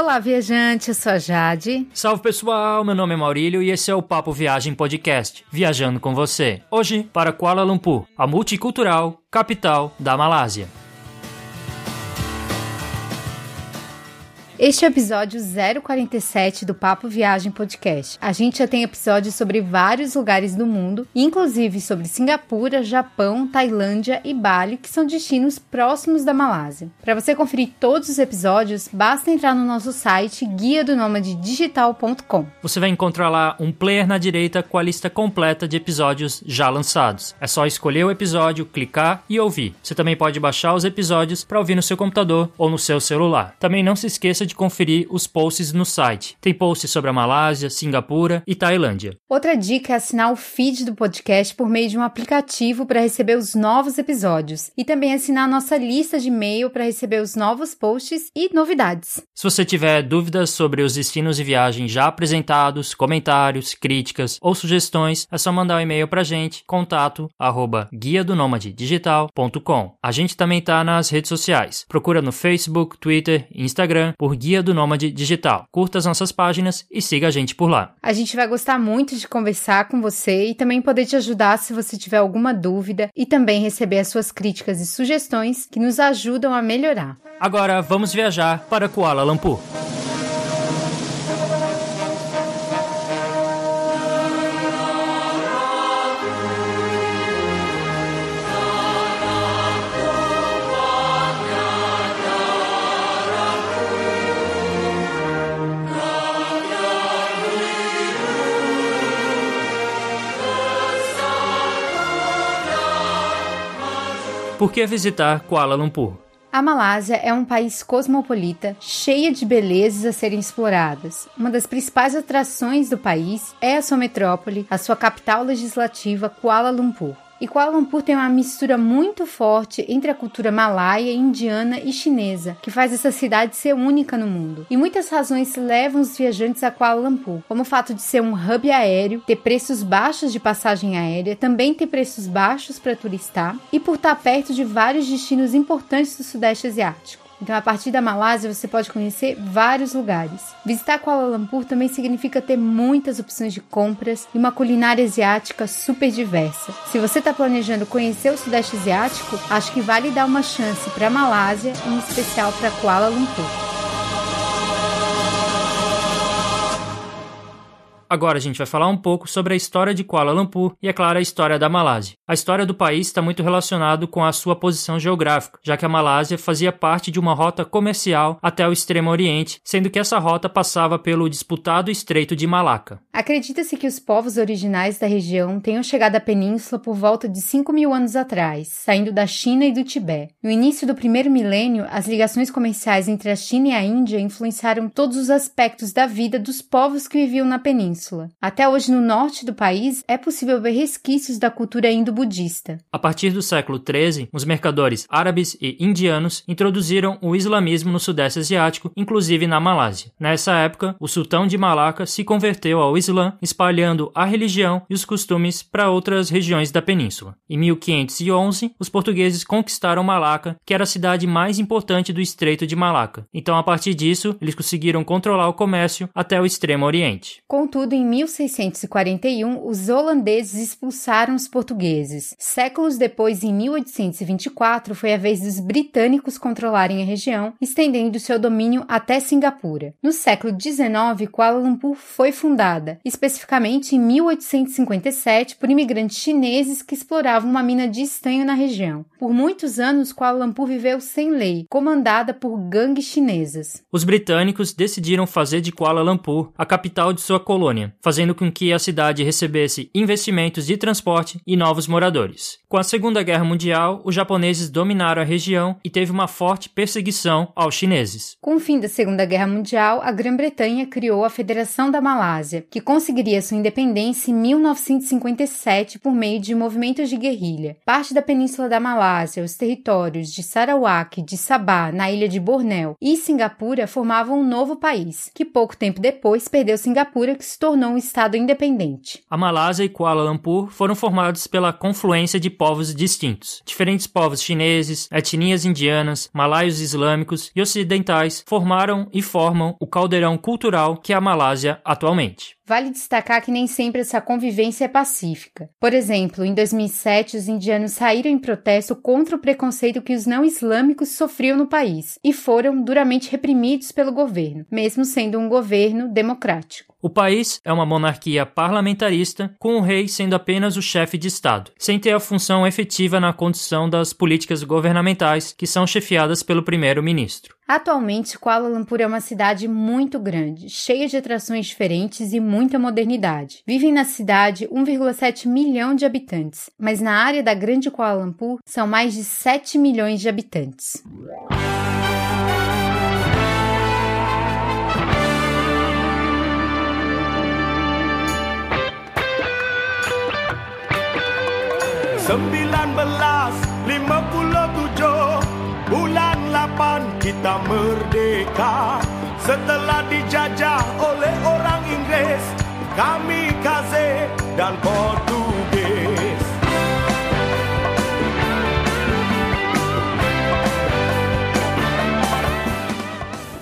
Olá, viajante, eu sou a Jade. Salve pessoal, meu nome é Maurílio e esse é o Papo Viagem Podcast, viajando com você. Hoje para Kuala Lumpur, a multicultural capital da Malásia. Este é o episódio 047 do Papo Viagem Podcast. A gente já tem episódios sobre vários lugares do mundo, inclusive sobre Singapura, Japão, Tailândia e Bali, que são destinos próximos da Malásia. Para você conferir todos os episódios, basta entrar no nosso site guia do digital.com. Você vai encontrar lá um player na direita com a lista completa de episódios já lançados. É só escolher o episódio, clicar e ouvir. Você também pode baixar os episódios para ouvir no seu computador ou no seu celular. Também não se esqueça de conferir os posts no site. Tem posts sobre a Malásia, Singapura e Tailândia. Outra dica é assinar o feed do podcast por meio de um aplicativo para receber os novos episódios e também assinar a nossa lista de e-mail para receber os novos posts e novidades. Se você tiver dúvidas sobre os destinos de viagem já apresentados, comentários, críticas ou sugestões, é só mandar um e-mail para a gente, contato arroba guia do digital.com. A gente também está nas redes sociais. Procura no Facebook, Twitter e Instagram por Guia do Nômade Digital. Curta as nossas páginas e siga a gente por lá. A gente vai gostar muito de conversar com você e também poder te ajudar se você tiver alguma dúvida e também receber as suas críticas e sugestões que nos ajudam a melhorar. Agora vamos viajar para Kuala Lumpur. Por que visitar Kuala Lumpur? A Malásia é um país cosmopolita, cheia de belezas a serem exploradas. Uma das principais atrações do país é a sua metrópole, a sua capital legislativa, Kuala Lumpur. E Kuala Lumpur tem uma mistura muito forte entre a cultura malaia, indiana e chinesa, que faz essa cidade ser única no mundo. E muitas razões levam os viajantes a Kuala Lumpur, como o fato de ser um hub aéreo, ter preços baixos de passagem aérea, também ter preços baixos para turistar e por estar perto de vários destinos importantes do Sudeste Asiático. Então, a partir da Malásia, você pode conhecer vários lugares. Visitar Kuala Lumpur também significa ter muitas opções de compras e uma culinária asiática super diversa. Se você está planejando conhecer o Sudeste Asiático, acho que vale dar uma chance para a Malásia, em especial para Kuala Lumpur. Agora a gente vai falar um pouco sobre a história de Kuala Lumpur e, é claro, a história da Malásia. A história do país está muito relacionado com a sua posição geográfica, já que a Malásia fazia parte de uma rota comercial até o Extremo Oriente, sendo que essa rota passava pelo disputado Estreito de Malaca. Acredita-se que os povos originais da região tenham chegado à península por volta de 5 mil anos atrás, saindo da China e do Tibete. No início do primeiro milênio, as ligações comerciais entre a China e a Índia influenciaram todos os aspectos da vida dos povos que viviam na península península. Até hoje, no norte do país, é possível ver resquícios da cultura indo-budista. A partir do século XIII, os mercadores árabes e indianos introduziram o islamismo no Sudeste Asiático, inclusive na Malásia. Nessa época, o sultão de Malaca se converteu ao Islã, espalhando a religião e os costumes para outras regiões da península. Em 1511, os portugueses conquistaram Malaca, que era a cidade mais importante do Estreito de Malaca. Então, a partir disso, eles conseguiram controlar o comércio até o Extremo Oriente. Contudo, Em 1641, os holandeses expulsaram os portugueses. Séculos depois, em 1824, foi a vez dos britânicos controlarem a região, estendendo seu domínio até Singapura. No século XIX, Kuala Lumpur foi fundada, especificamente em 1857, por imigrantes chineses que exploravam uma mina de estanho na região. Por muitos anos, Kuala Lumpur viveu sem lei, comandada por gangues chinesas. Os britânicos decidiram fazer de Kuala Lumpur a capital de sua colônia fazendo com que a cidade recebesse investimentos de transporte e novos moradores. Com a Segunda Guerra Mundial, os japoneses dominaram a região e teve uma forte perseguição aos chineses. Com o fim da Segunda Guerra Mundial, a Grã-Bretanha criou a Federação da Malásia, que conseguiria sua independência em 1957 por meio de movimentos de guerrilha. Parte da Península da Malásia, os territórios de Sarawak, de Sabah, na ilha de Bornéu e Singapura formavam um novo país, que pouco tempo depois perdeu Singapura, que se tornou tornou um estado independente. A Malásia e Kuala Lumpur foram formados pela confluência de povos distintos. Diferentes povos chineses, etnias indianas, malaios islâmicos e ocidentais formaram e formam o caldeirão cultural que é a Malásia atualmente. Vale destacar que nem sempre essa convivência é pacífica. Por exemplo, em 2007, os indianos saíram em protesto contra o preconceito que os não islâmicos sofriam no país e foram duramente reprimidos pelo governo, mesmo sendo um governo democrático. O país é uma monarquia parlamentarista, com o rei sendo apenas o chefe de Estado, sem ter a função efetiva na condução das políticas governamentais que são chefiadas pelo primeiro-ministro. Atualmente, Kuala Lumpur é uma cidade muito grande, cheia de atrações diferentes e muita modernidade. Vivem na cidade 1,7 milhão de habitantes, mas na área da Grande Kuala Lumpur são mais de 7 milhões de habitantes. Sembilan belas lima puluh tujuh Lapan kita merdeka Setelah dijajah oleh orang Inggeris Kami Kaze dan Portugis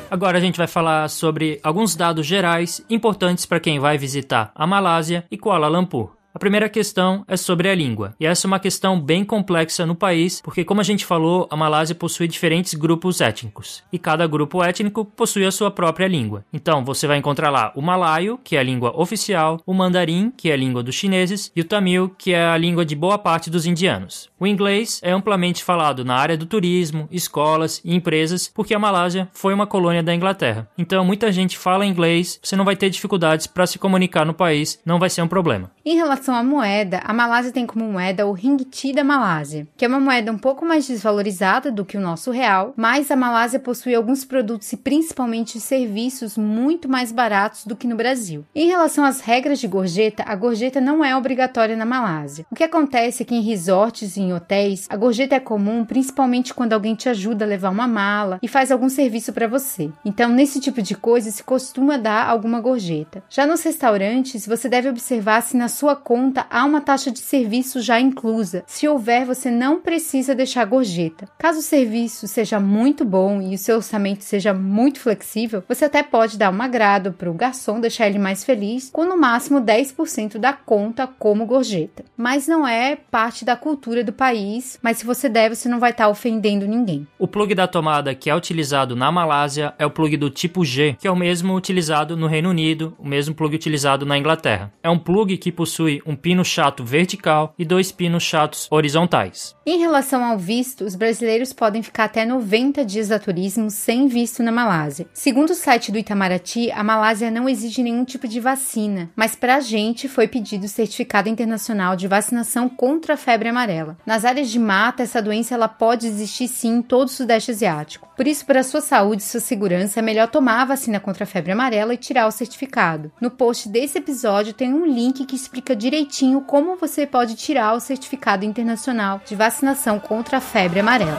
Agora a gente vai falar sobre alguns dados gerais importantes para quem vai visitar a Malásia e Kuala Lumpur. A primeira questão é sobre a língua. E essa é uma questão bem complexa no país, porque, como a gente falou, a Malásia possui diferentes grupos étnicos. E cada grupo étnico possui a sua própria língua. Então, você vai encontrar lá o malaio, que é a língua oficial, o mandarim, que é a língua dos chineses, e o tamil, que é a língua de boa parte dos indianos. O inglês é amplamente falado na área do turismo, escolas e empresas, porque a Malásia foi uma colônia da Inglaterra. Então, muita gente fala inglês, você não vai ter dificuldades para se comunicar no país, não vai ser um problema. Em relação à moeda, a Malásia tem como moeda o ringgit da Malásia, que é uma moeda um pouco mais desvalorizada do que o nosso real, mas a Malásia possui alguns produtos e principalmente serviços muito mais baratos do que no Brasil. Em relação às regras de gorjeta, a gorjeta não é obrigatória na Malásia. O que acontece é que em resorts e em hotéis, a gorjeta é comum principalmente quando alguém te ajuda a levar uma mala e faz algum serviço para você. Então, nesse tipo de coisa, se costuma dar alguma gorjeta. Já nos restaurantes, você deve observar se na sua conta há uma taxa de serviço já inclusa. Se houver, você não precisa deixar gorjeta. Caso o serviço seja muito bom e o seu orçamento seja muito flexível, você até pode dar um agrado para o garçom deixar ele mais feliz, com no máximo 10% da conta como gorjeta. Mas não é parte da cultura do país, mas se você der, você não vai estar ofendendo ninguém. O plug da tomada que é utilizado na Malásia é o plug do tipo G, que é o mesmo utilizado no Reino Unido, o mesmo plug utilizado na Inglaterra. É um plug que possui um pino chato vertical e dois pinos chatos horizontais. Em relação ao visto, os brasileiros podem ficar até 90 dias da turismo sem visto na Malásia. Segundo o site do Itamaraty, a Malásia não exige nenhum tipo de vacina, mas para a gente foi pedido o certificado internacional de vacinação contra a febre amarela. Nas áreas de mata, essa doença ela pode existir sim em todo o Sudeste Asiático. Por isso, para a sua saúde e sua segurança, é melhor tomar a vacina contra a febre amarela e tirar o certificado. No post desse episódio tem um link que explica direitinho como você pode tirar o certificado internacional de vacinação contra a febre amarela.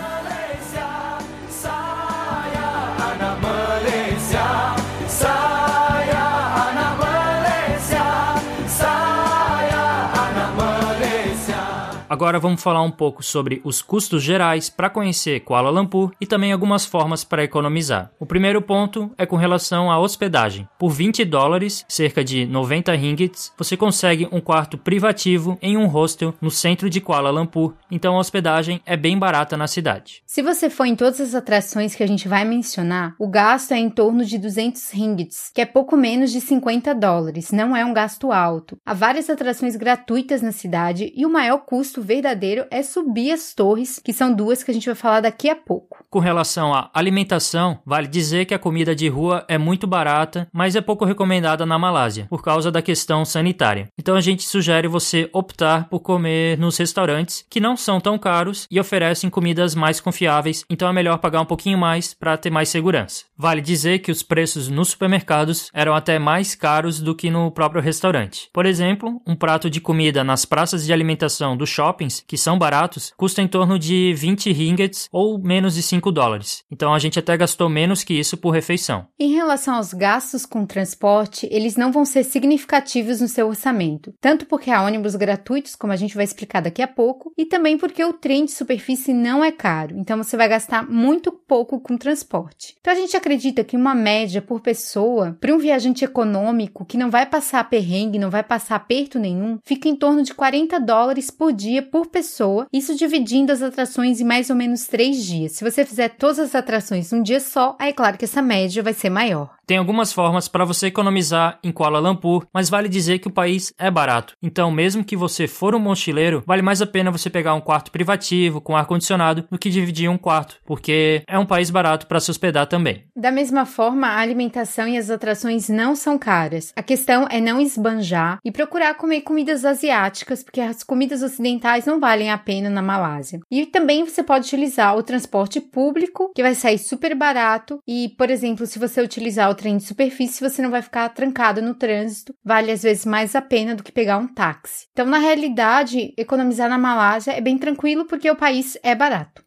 Agora vamos falar um pouco sobre os custos gerais para conhecer Kuala Lumpur e também algumas formas para economizar. O primeiro ponto é com relação à hospedagem. Por 20 dólares, cerca de 90 ringgits, você consegue um quarto privativo em um hostel no centro de Kuala Lumpur, então a hospedagem é bem barata na cidade. Se você for em todas as atrações que a gente vai mencionar, o gasto é em torno de 200 ringgits, que é pouco menos de 50 dólares, não é um gasto alto. Há várias atrações gratuitas na cidade e o maior custo verdadeiro é subir as torres, que são duas que a gente vai falar daqui a pouco. Com relação à alimentação, vale dizer que a comida de rua é muito barata, mas é pouco recomendada na Malásia, por causa da questão sanitária. Então a gente sugere você optar por comer nos restaurantes que não são tão caros e oferecem comidas mais confiáveis, então é melhor pagar um pouquinho mais para ter mais segurança. Vale dizer que os preços nos supermercados eram até mais caros do que no próprio restaurante. Por exemplo, um prato de comida nas praças de alimentação do shopping shoppings, que são baratos, custa em torno de 20 ringgits ou menos de 5 dólares. Então a gente até gastou menos que isso por refeição. Em relação aos gastos com transporte, eles não vão ser significativos no seu orçamento, tanto porque há ônibus gratuitos, como a gente vai explicar daqui a pouco, e também porque o trem de superfície não é caro, então você vai gastar muito pouco com transporte. Então a gente acredita que uma média por pessoa, para um viajante econômico que não vai passar perrengue, não vai passar aperto nenhum, fica em torno de 40 dólares por dia por pessoa, isso dividindo as atrações em mais ou menos três dias. Se você fizer todas as atrações num dia só, aí é claro que essa média vai ser maior. Tem algumas formas para você economizar em Kuala Lumpur, mas vale dizer que o país é barato. Então, mesmo que você for um mochileiro, vale mais a pena você pegar um quarto privativo com ar condicionado do que dividir um quarto, porque é um país barato para se hospedar também. Da mesma forma, a alimentação e as atrações não são caras. A questão é não esbanjar e procurar comer comidas asiáticas, porque as comidas ocidentais não valem a pena na Malásia. E também você pode utilizar o transporte público, que vai sair super barato. E, por exemplo, se você utilizar o trem de superfície, você não vai ficar trancado no trânsito. Vale às vezes mais a pena do que pegar um táxi. Então, na realidade, economizar na Malásia é bem tranquilo porque o país é barato.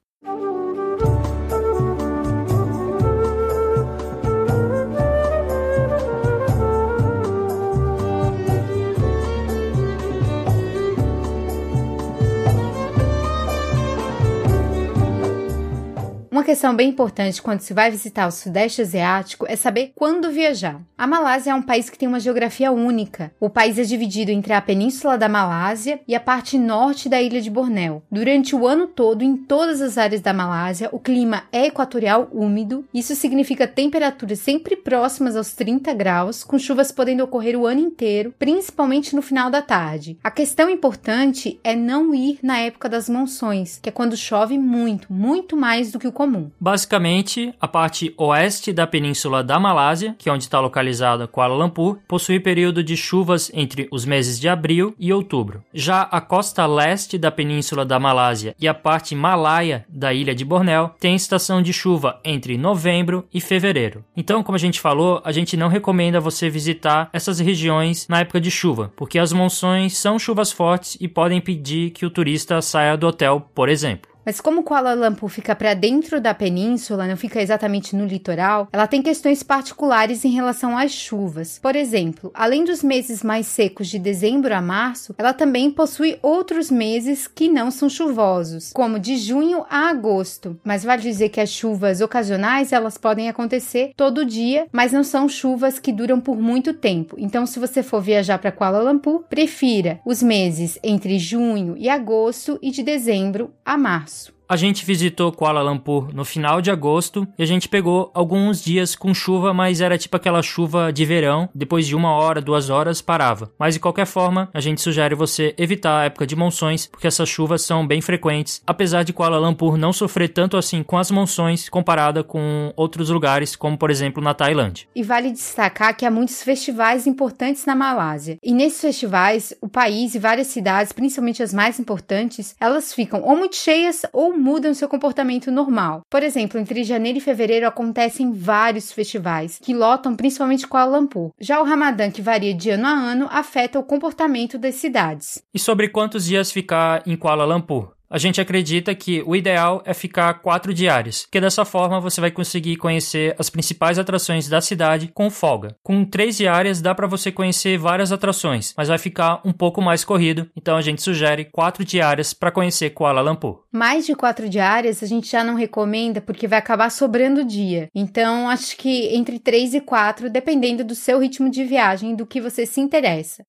Uma questão bem importante quando se vai visitar o Sudeste Asiático é saber quando viajar. A Malásia é um país que tem uma geografia única. O país é dividido entre a Península da Malásia e a parte norte da ilha de Bornéu. Durante o ano todo, em todas as áreas da Malásia, o clima é equatorial úmido. Isso significa temperaturas sempre próximas aos 30 graus, com chuvas podendo ocorrer o ano inteiro, principalmente no final da tarde. A questão importante é não ir na época das monções, que é quando chove muito, muito mais do que o comum. Basicamente, a parte oeste da península da Malásia, que é onde está localizada Kuala Lumpur, possui período de chuvas entre os meses de abril e outubro. Já a costa leste da península da Malásia e a parte malaia da ilha de Bornéu tem estação de chuva entre novembro e fevereiro. Então, como a gente falou, a gente não recomenda você visitar essas regiões na época de chuva, porque as monções são chuvas fortes e podem impedir que o turista saia do hotel, por exemplo. Mas como Kuala Lumpur fica para dentro da península, não fica exatamente no litoral, ela tem questões particulares em relação às chuvas. Por exemplo, além dos meses mais secos de dezembro a março, ela também possui outros meses que não são chuvosos, como de junho a agosto. Mas vale dizer que as chuvas ocasionais, elas podem acontecer todo dia, mas não são chuvas que duram por muito tempo. Então, se você for viajar para Kuala Lumpur, prefira os meses entre junho e agosto e de dezembro a março. A gente visitou Kuala Lumpur no final de agosto e a gente pegou alguns dias com chuva, mas era tipo aquela chuva de verão. Depois de uma hora, duas horas, parava. Mas de qualquer forma, a gente sugere você evitar a época de monções, porque essas chuvas são bem frequentes, apesar de Kuala Lumpur não sofrer tanto assim com as monções comparada com outros lugares, como por exemplo na Tailândia. E vale destacar que há muitos festivais importantes na Malásia. E nesses festivais, o país e várias cidades, principalmente as mais importantes, elas ficam ou muito cheias ou mudam seu comportamento normal. Por exemplo, entre janeiro e fevereiro acontecem vários festivais que lotam principalmente Kuala Lumpur. Já o Ramadã, que varia de ano a ano, afeta o comportamento das cidades. E sobre quantos dias ficar em Kuala Lumpur? A gente acredita que o ideal é ficar quatro diários, porque dessa forma você vai conseguir conhecer as principais atrações da cidade com folga. Com três diárias dá para você conhecer várias atrações, mas vai ficar um pouco mais corrido, então a gente sugere quatro diárias para conhecer Kuala Lumpur. Mais de quatro diárias a gente já não recomenda porque vai acabar sobrando dia. Então acho que entre três e quatro, dependendo do seu ritmo de viagem e do que você se interessa.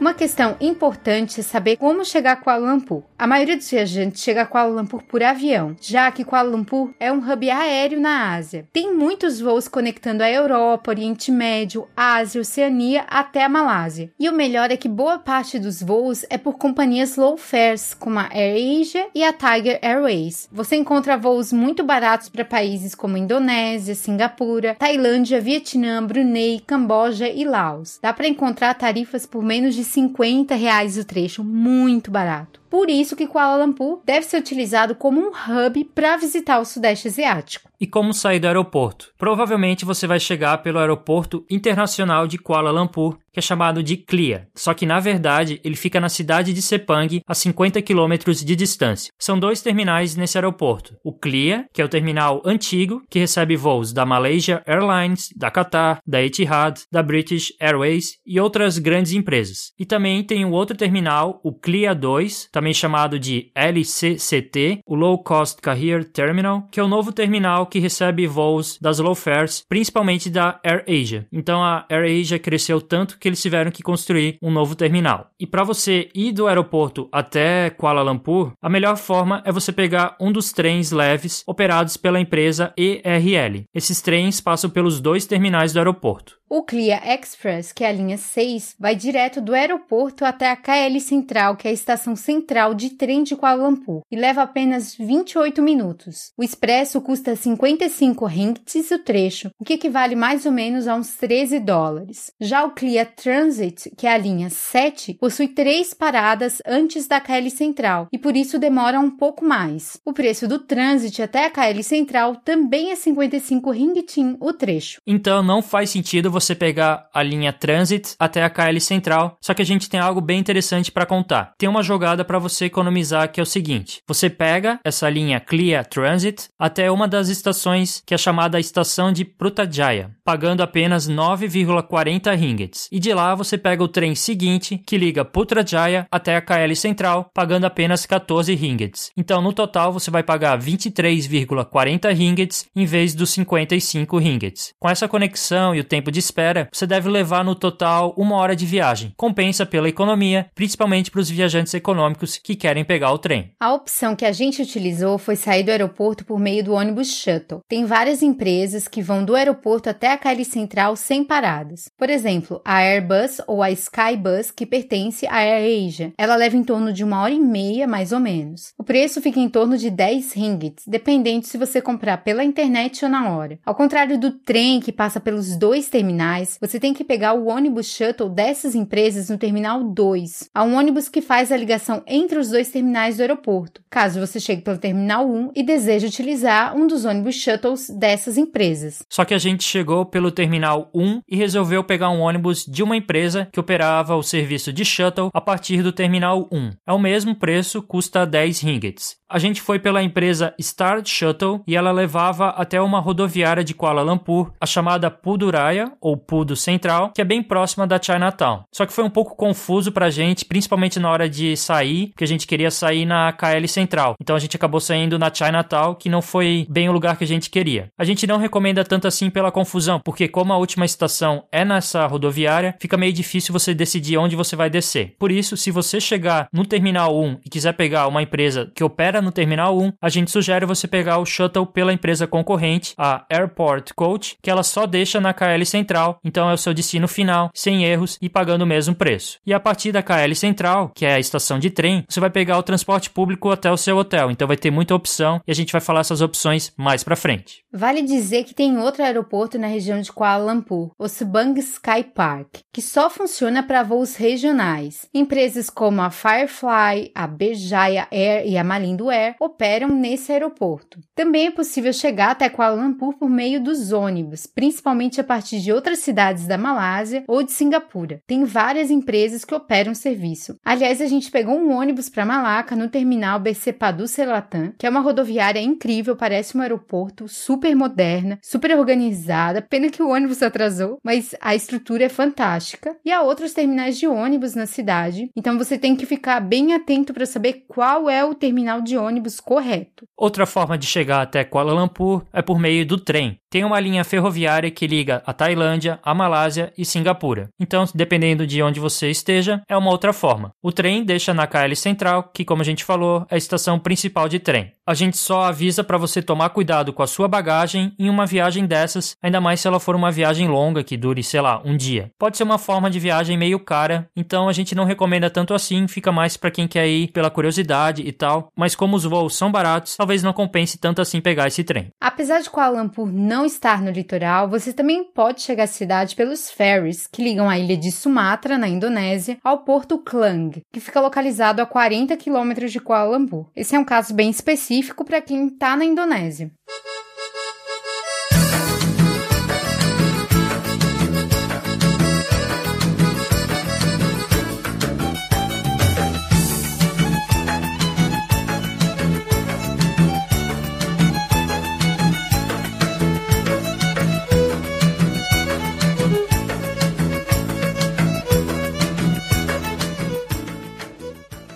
Uma questão importante é saber como chegar a Kuala Lumpur. A maioria dos viajantes chega a Kuala Lumpur por avião, já que Kuala Lumpur é um hub aéreo na Ásia. Tem muitos voos conectando a Europa, Oriente Médio, Ásia, Oceania até a Malásia. E o melhor é que boa parte dos voos é por companhias low fares, como a AirAsia e a Tiger Airways. Você encontra voos muito baratos para países como Indonésia, Singapura, Tailândia, Vietnã, Brunei, Camboja e Laos. Dá para encontrar tarifas por menos de 50 reais o trecho, muito barato. Por isso que Kuala Lumpur deve ser utilizado como um hub para visitar o Sudeste Asiático. E como sair do aeroporto? Provavelmente você vai chegar pelo Aeroporto Internacional de Kuala Lumpur, que é chamado de CLIA, só que na verdade ele fica na cidade de Sepang, a 50 quilômetros de distância. São dois terminais nesse aeroporto. O CLIA, que é o terminal antigo, que recebe voos da Malaysia Airlines, da Qatar, da Etihad, da British Airways e outras grandes empresas. E também tem o outro terminal, o CLIA 2, também chamado de LCCT, o Low Cost Carrier Terminal, que é o novo terminal que recebe voos das low fares, principalmente da AirAsia. Então a AirAsia cresceu tanto que eles tiveram que construir um novo terminal. E para você ir do aeroporto até Kuala Lumpur, a melhor forma é você pegar um dos trens leves operados pela empresa ERL. Esses trens passam pelos dois terminais do aeroporto. O Clia Express, que é a linha 6, vai direto do aeroporto até a KL Central, que é a estação central de trem de Kuala Lumpur, e leva apenas 28 minutos. O expresso custa 55 ringgits o trecho, o que equivale mais ou menos a uns 13 dólares. Já o Clia Transit, que é a linha 7, possui três paradas antes da KL Central e por isso demora um pouco mais. O preço do Transit até a KL Central também é 55 ringgit o trecho. Então não faz sentido você pegar a linha Transit até a KL Central, só que a gente tem algo bem interessante para contar. Tem uma jogada para você economizar que é o seguinte: você pega essa linha Clear Transit até uma das estações que é chamada estação de Putrajaya, pagando apenas 9,40 ringgits. E de lá você pega o trem seguinte que liga Putrajaya até a KL Central, pagando apenas 14 ringgits. Então no total você vai pagar 23,40 ringgits em vez dos 55 ringgits. Com essa conexão e o tempo de espera, você deve levar no total uma hora de viagem. Compensa pela economia, principalmente para os viajantes econômicos que querem pegar o trem. A opção que a gente utilizou foi sair do aeroporto por meio do ônibus shuttle. Tem várias empresas que vão do aeroporto até a KL Central sem paradas. Por exemplo, a Airbus ou a Skybus, que pertence à AirAsia. Ela leva em torno de uma hora e meia, mais ou menos. O preço fica em torno de 10 ringgits, dependendo se você comprar pela internet ou na hora. Ao contrário do trem que passa pelos dois terminais, terminais, você tem que pegar o ônibus shuttle dessas empresas no terminal 2. Há um ônibus que faz a ligação entre os dois terminais do aeroporto, caso você chegue pelo terminal 1 e deseje utilizar um dos ônibus shuttles dessas empresas. Só que a gente chegou pelo terminal 1 e resolveu pegar um ônibus de uma empresa que operava o serviço de shuttle a partir do terminal 1. É o mesmo preço, custa 10 ringgits. A gente foi pela empresa Star Shuttle e ela levava até uma rodoviária de Kuala Lumpur, a chamada Puduraya, ou Pudo Central, que é bem próxima da Chinatown. Só que foi um pouco confuso pra gente, principalmente na hora de sair, porque a gente queria sair na KL Central. Então a gente acabou saindo na Chinatown, que não foi bem o lugar que a gente queria. A gente não recomenda tanto assim pela confusão, porque como a última estação é nessa rodoviária, fica meio difícil você decidir onde você vai descer. Por isso, se você chegar no Terminal 1 e quiser pegar uma empresa que opera no Terminal 1, a gente sugere você pegar o shuttle pela empresa concorrente, a Airport Coach, que ela só deixa na KL Central, então é o seu destino final, sem erros e pagando o mesmo preço. E a partir da KL Central, que é a estação de trem, você vai pegar o transporte público até o seu hotel, então vai ter muita opção e a gente vai falar essas opções mais para frente. Vale dizer que tem outro aeroporto na região de Kuala Lumpur, o Subang Sky Park, que só funciona para voos regionais. Empresas como a Firefly, a Berjaya Air e a Malindo Air operam nesse aeroporto. Também é possível chegar até Kuala Lumpur por meio dos ônibus, principalmente a partir de outras cidades da Malásia ou de Singapura. Tem várias empresas que operam o serviço. Aliás, a gente pegou um ônibus para Malaca no terminal BC Padu Selatan, que é uma rodoviária incrível, parece um aeroporto super moderna, super organizada. Pena que o ônibus atrasou, mas a estrutura é fantástica. E há outros terminais de ônibus na cidade, então você tem que ficar bem atento para saber qual é o terminal de ônibus correto. Outra forma de chegar até Kuala Lumpur é por meio do trem. Tem uma linha ferroviária que liga a Tailândia, a Malásia e Singapura. Então, dependendo de onde você esteja, é uma outra forma. O trem deixa na KL Central, que, como a gente falou, é a estação principal de trem. A gente só avisa para você tomar cuidado com a sua bagagem em uma viagem dessas, ainda mais se ela for uma viagem longa que dure, sei lá, um dia. Pode ser uma forma de viagem meio cara, então a gente não recomenda tanto assim, fica mais para quem quer ir pela curiosidade e tal, mas como os voos são baratos, talvez não compense tanto assim pegar esse trem. Apesar de Kuala Lumpur não estar no litoral, você também pode chegar à cidade pelos ferries que ligam a ilha de Sumatra, na Indonésia, ao porto Klang, que fica localizado a 40 quilômetros de Kuala Lumpur. Esse é um caso bem específico para quem está na Indonésia.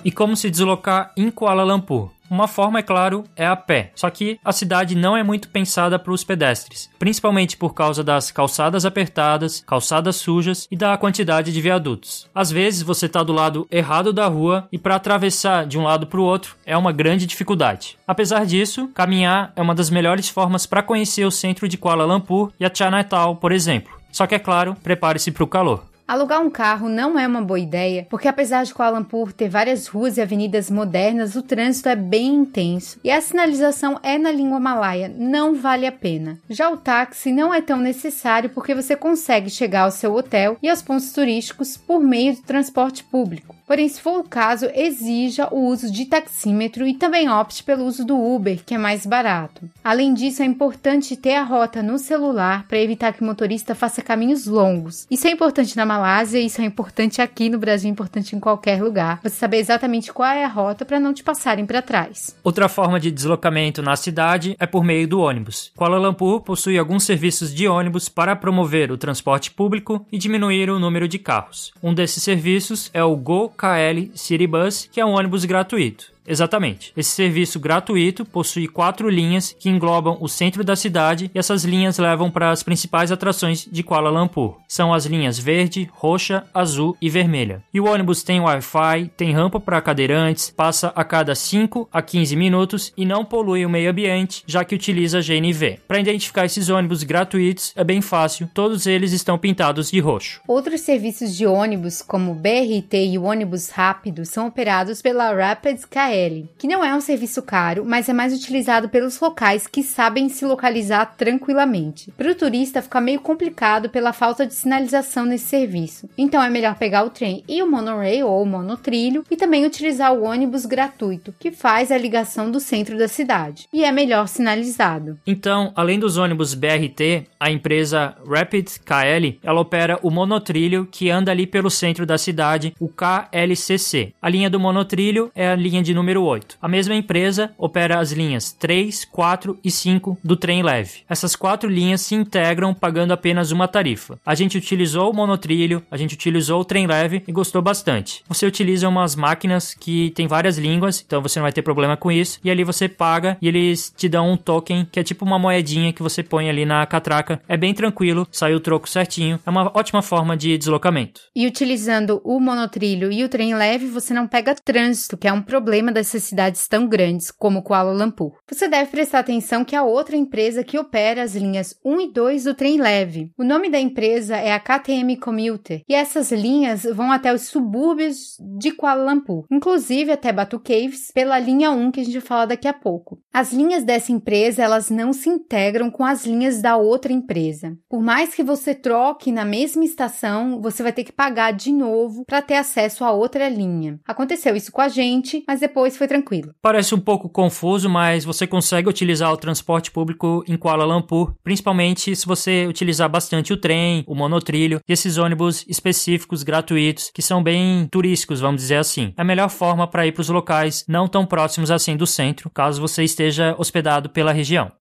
E como se deslocar em Kuala Lumpur? Uma forma, é claro, é a pé. Só que a cidade não é muito pensada para os pedestres, principalmente por causa das calçadas apertadas, calçadas sujas e da quantidade de viadutos. Às vezes você está do lado errado da rua e para atravessar de um lado para o outro é uma grande dificuldade. Apesar disso, caminhar é uma das melhores formas para conhecer o centro de Kuala Lumpur e a Chinatown, por exemplo. Só que é claro, prepare-se para o calor. Alugar um carro não é uma boa ideia, porque apesar de Kuala Lumpur ter várias ruas e avenidas modernas, o trânsito é bem intenso e a sinalização é na língua malaia, não vale a pena. Já o táxi não é tão necessário porque você consegue chegar ao seu hotel e aos pontos turísticos por meio do transporte público. Porém, se for o caso, exija o uso de taxímetro e também opte pelo uso do Uber, que é mais barato. Além disso, é importante ter a rota no celular para evitar que o motorista faça caminhos longos. Isso é importante na Malásia, isso é importante aqui no Brasil, importante em qualquer lugar. Você saber exatamente qual é a rota para não te passarem para trás. Outra forma de deslocamento na cidade é por meio do ônibus. Kuala Lumpur possui alguns serviços de ônibus para promover o transporte público e diminuir o número de carros. Um desses serviços é o Go KL City Bus, que é um ônibus gratuito. Exatamente. Esse serviço gratuito possui quatro linhas que englobam o centro da cidade e essas linhas levam para as principais atrações de Kuala Lumpur. São as linhas verde, roxa, azul e vermelha. E o ônibus tem Wi-Fi, tem rampa para cadeirantes, passa a cada 5 a 15 minutos e não polui o meio ambiente, já que utiliza GNV. Para identificar esses ônibus gratuitos é bem fácil, todos eles estão pintados de roxo. Outros serviços de ônibus, como o BRT e o ônibus rápido, são operados pela Rapids KL que não é um serviço caro, mas é mais utilizado pelos locais que sabem se localizar tranquilamente. Para o turista fica meio complicado pela falta de sinalização nesse serviço, então é melhor pegar o trem e o monorail ou o monotrilho e também utilizar o ônibus gratuito, que faz a ligação do centro da cidade e é melhor sinalizado. Então, além dos ônibus BRT, a empresa Rapid KL, ela opera o monotrilho que anda ali pelo centro da cidade, o KLCC. A linha do monotrilho é a linha de número número 8. A mesma empresa opera as linhas 3, 4 e 5 do trem leve. Essas quatro linhas se integram pagando apenas uma tarifa. A gente utilizou o monotrilho, a gente utilizou o trem leve e gostou bastante. Você utiliza umas máquinas que tem várias línguas, então você não vai ter problema com isso. E ali você paga e eles te dão um token que é tipo uma moedinha que você põe ali na catraca. É bem tranquilo, sai o troco certinho. É uma ótima forma de deslocamento. E utilizando o monotrilho e o trem leve, você não pega trânsito, que é um problema dessas cidades tão grandes como Kuala Lumpur. Você deve prestar atenção que a outra empresa que opera as linhas 1 e 2 do trem leve. O nome da empresa é a KTM Commuter e essas linhas vão até os subúrbios de Kuala Lumpur, inclusive até Batu Caves, pela linha 1 que a gente vai falar daqui a pouco. As linhas dessa empresa, elas não se integram com as linhas da outra empresa. Por mais que você troque na mesma estação, você vai ter que pagar de novo para ter acesso a outra linha. Aconteceu isso com a gente, mas depois depois foi tranquilo. Parece um pouco confuso, mas você consegue utilizar o transporte público em Kuala Lumpur, principalmente se você utilizar bastante o trem, o monotrilho e esses ônibus específicos gratuitos que são bem turísticos, vamos dizer assim. É a melhor forma para ir para os locais não tão próximos assim do centro, caso você esteja hospedado pela região.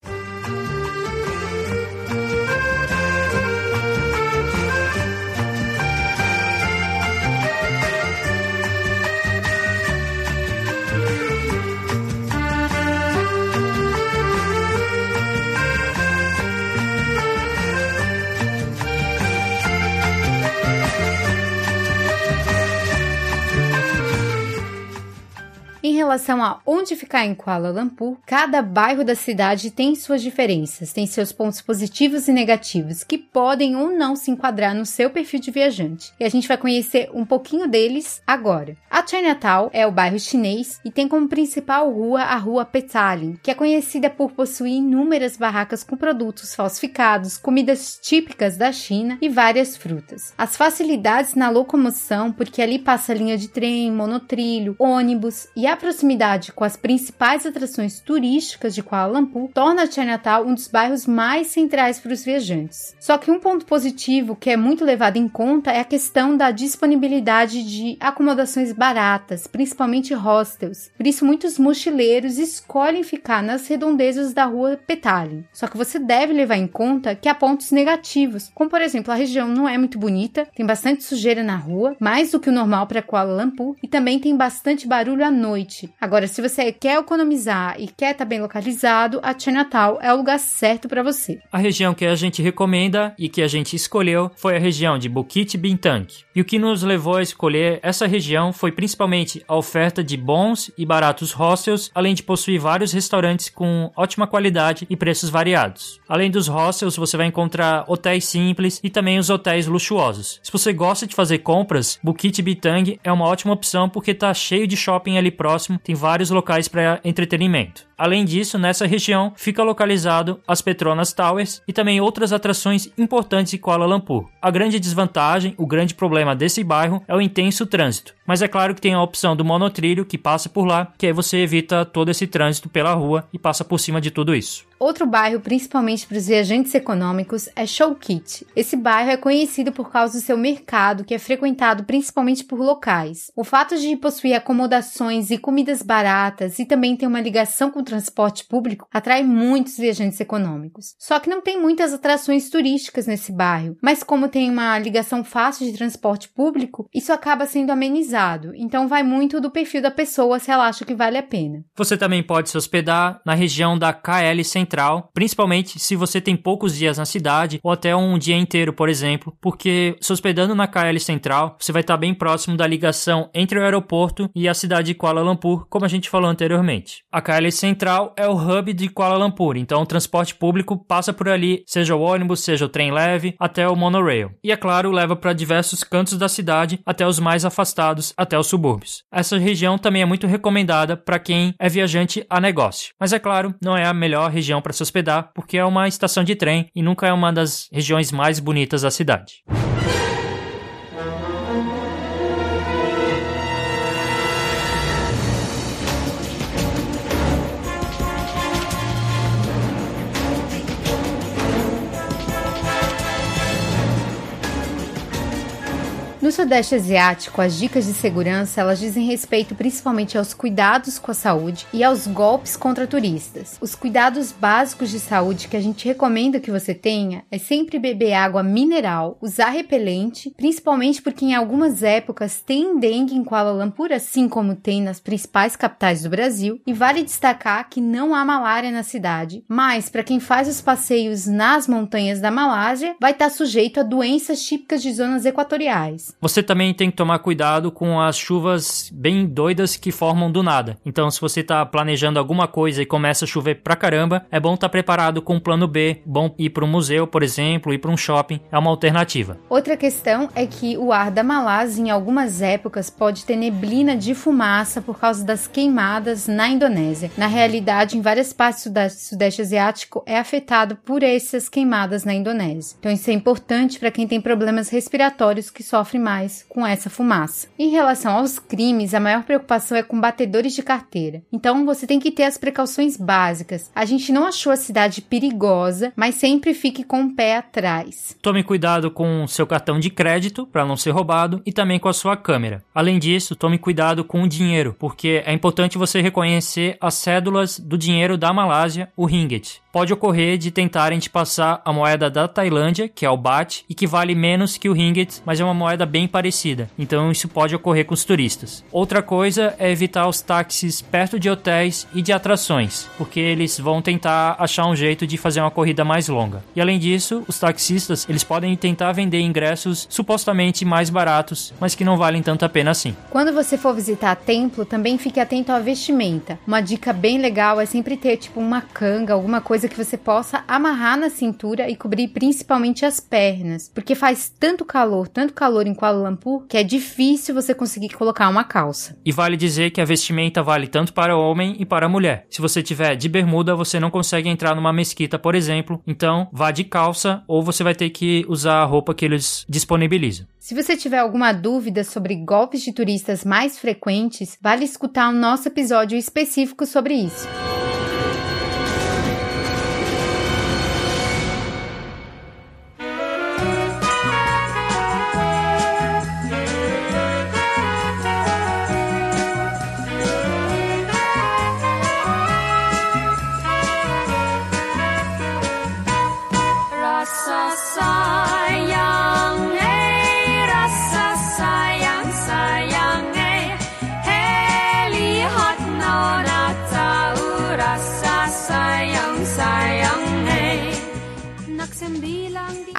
Relação a onde ficar em Kuala Lumpur, cada bairro da cidade tem suas diferenças, tem seus pontos positivos e negativos que podem ou não se enquadrar no seu perfil de viajante. E a gente vai conhecer um pouquinho deles agora. A Chinatown é o bairro chinês e tem como principal rua a Rua Petalin, que é conhecida por possuir inúmeras barracas com produtos falsificados, comidas típicas da China e várias frutas. As facilidades na locomoção, porque ali passa linha de trem, monotrilho, ônibus e a proximidade com as principais atrações turísticas de Kuala Lumpur torna Chinatown um dos bairros mais centrais para os viajantes. Só que um ponto positivo que é muito levado em conta é a questão da disponibilidade de acomodações baratas, principalmente hostels. Por isso muitos mochileiros escolhem ficar nas redondezas da rua Petalin. Só que você deve levar em conta que há pontos negativos, como por exemplo, a região não é muito bonita, tem bastante sujeira na rua, mais do que o normal para Kuala Lumpur, e também tem bastante barulho à noite. Agora, se você quer economizar e quer estar tá bem localizado, a Chinatown é o lugar certo para você. A região que a gente recomenda e que a gente escolheu foi a região de Bukit Bintang. E o que nos levou a escolher essa região foi principalmente a oferta de bons e baratos hostels, além de possuir vários restaurantes com ótima qualidade e preços variados. Além dos hostels, você vai encontrar hotéis simples e também os hotéis luxuosos. Se você gosta de fazer compras, Bukit Bintang é uma ótima opção porque está cheio de shopping ali próximo, tem vários locais para entretenimento. Além disso, nessa região fica localizado as Petronas Towers e também outras atrações importantes em Kuala Lumpur. A grande desvantagem, o grande problema desse bairro é o intenso trânsito. Mas é claro que tem a opção do monotrilho que passa por lá, que aí você evita todo esse trânsito pela rua e passa por cima de tudo isso. Outro bairro, principalmente para os viajantes econômicos, é Showkit. Esse bairro é conhecido por causa do seu mercado, que é frequentado principalmente por locais. O fato de possuir acomodações e comidas baratas e também ter uma ligação com o transporte público atrai muitos viajantes econômicos. Só que não tem muitas atrações turísticas nesse bairro, mas como tem uma ligação fácil de transporte público, isso acaba sendo amenizado. Então vai muito do perfil da pessoa se ela acha que vale a pena. Você também pode se hospedar na região da KL Central central, principalmente se você tem poucos dias na cidade ou até um dia inteiro, por exemplo, porque se hospedando na KL Central, você vai estar bem próximo da ligação entre o aeroporto e a cidade de Kuala Lumpur, como a gente falou anteriormente. A KL Central é o hub de Kuala Lumpur, então o transporte público passa por ali, seja o ônibus, seja o trem leve, até o monorail. E é claro, leva para diversos cantos da cidade, até os mais afastados, até os subúrbios. Essa região também é muito recomendada para quem é viajante a negócio. Mas é claro, não é a melhor região para se hospedar, porque é uma estação de trem e nunca é uma das regiões mais bonitas da cidade. Sudeste Asiático, as dicas de segurança elas dizem respeito principalmente aos cuidados com a saúde e aos golpes contra turistas. Os cuidados básicos de saúde que a gente recomenda que você tenha é sempre beber água mineral, usar repelente, principalmente porque em algumas épocas tem dengue em Kuala Lumpur, assim como tem nas principais capitais do Brasil, e vale destacar que não há malária na cidade, mas para quem faz os passeios nas montanhas da Malásia, vai estar sujeito a doenças típicas de zonas equatoriais. Você também tem que tomar cuidado com as chuvas bem doidas que formam do nada. Então, se você está planejando alguma coisa e começa a chover pra caramba, é bom estar tá preparado com um plano B, bom ir para um museu, por exemplo, ir para um shopping, é uma alternativa. Outra questão é que o ar da Malásia em algumas épocas pode ter neblina de fumaça por causa das queimadas na Indonésia. Na realidade, em várias partes do Sudeste Asiático é afetado por essas queimadas na Indonésia. Então, isso é importante para quem tem problemas respiratórios que sofrem mais com essa fumaça. Em relação aos crimes, a maior preocupação é com batedores de carteira. Então você tem que ter as precauções básicas. A gente não achou a cidade perigosa, mas sempre fique com o pé atrás. Tome cuidado com seu cartão de crédito para não ser roubado e também com a sua câmera. Além disso, tome cuidado com o dinheiro, porque é importante você reconhecer as cédulas do dinheiro da Malásia, o ringgit. Pode ocorrer de tentarem te passar a moeda da Tailândia, que é o baht, e que vale menos que o ringgit, mas é uma moeda bem parecida. Então isso pode ocorrer com os turistas. Outra coisa é evitar os táxis perto de hotéis e de atrações, porque eles vão tentar achar um jeito de fazer uma corrida mais longa. E além disso, os taxistas, eles podem tentar vender ingressos supostamente mais baratos, mas que não valem tanto a pena assim. Quando você for visitar templo, também fique atento à vestimenta. Uma dica bem legal é sempre ter tipo uma canga, alguma coisa que você possa amarrar na cintura e cobrir principalmente as pernas, porque faz tanto calor, tanto calor em Kuala Lumpur, que é difícil você conseguir colocar uma calça. E vale dizer que a vestimenta vale tanto para o homem e para a mulher. Se você tiver de bermuda, você não consegue entrar numa mesquita, por exemplo, então vá de calça ou você vai ter que usar a roupa que eles disponibilizam. Se você tiver alguma dúvida sobre golpes de turistas mais frequentes, vale escutar o nosso episódio específico sobre isso.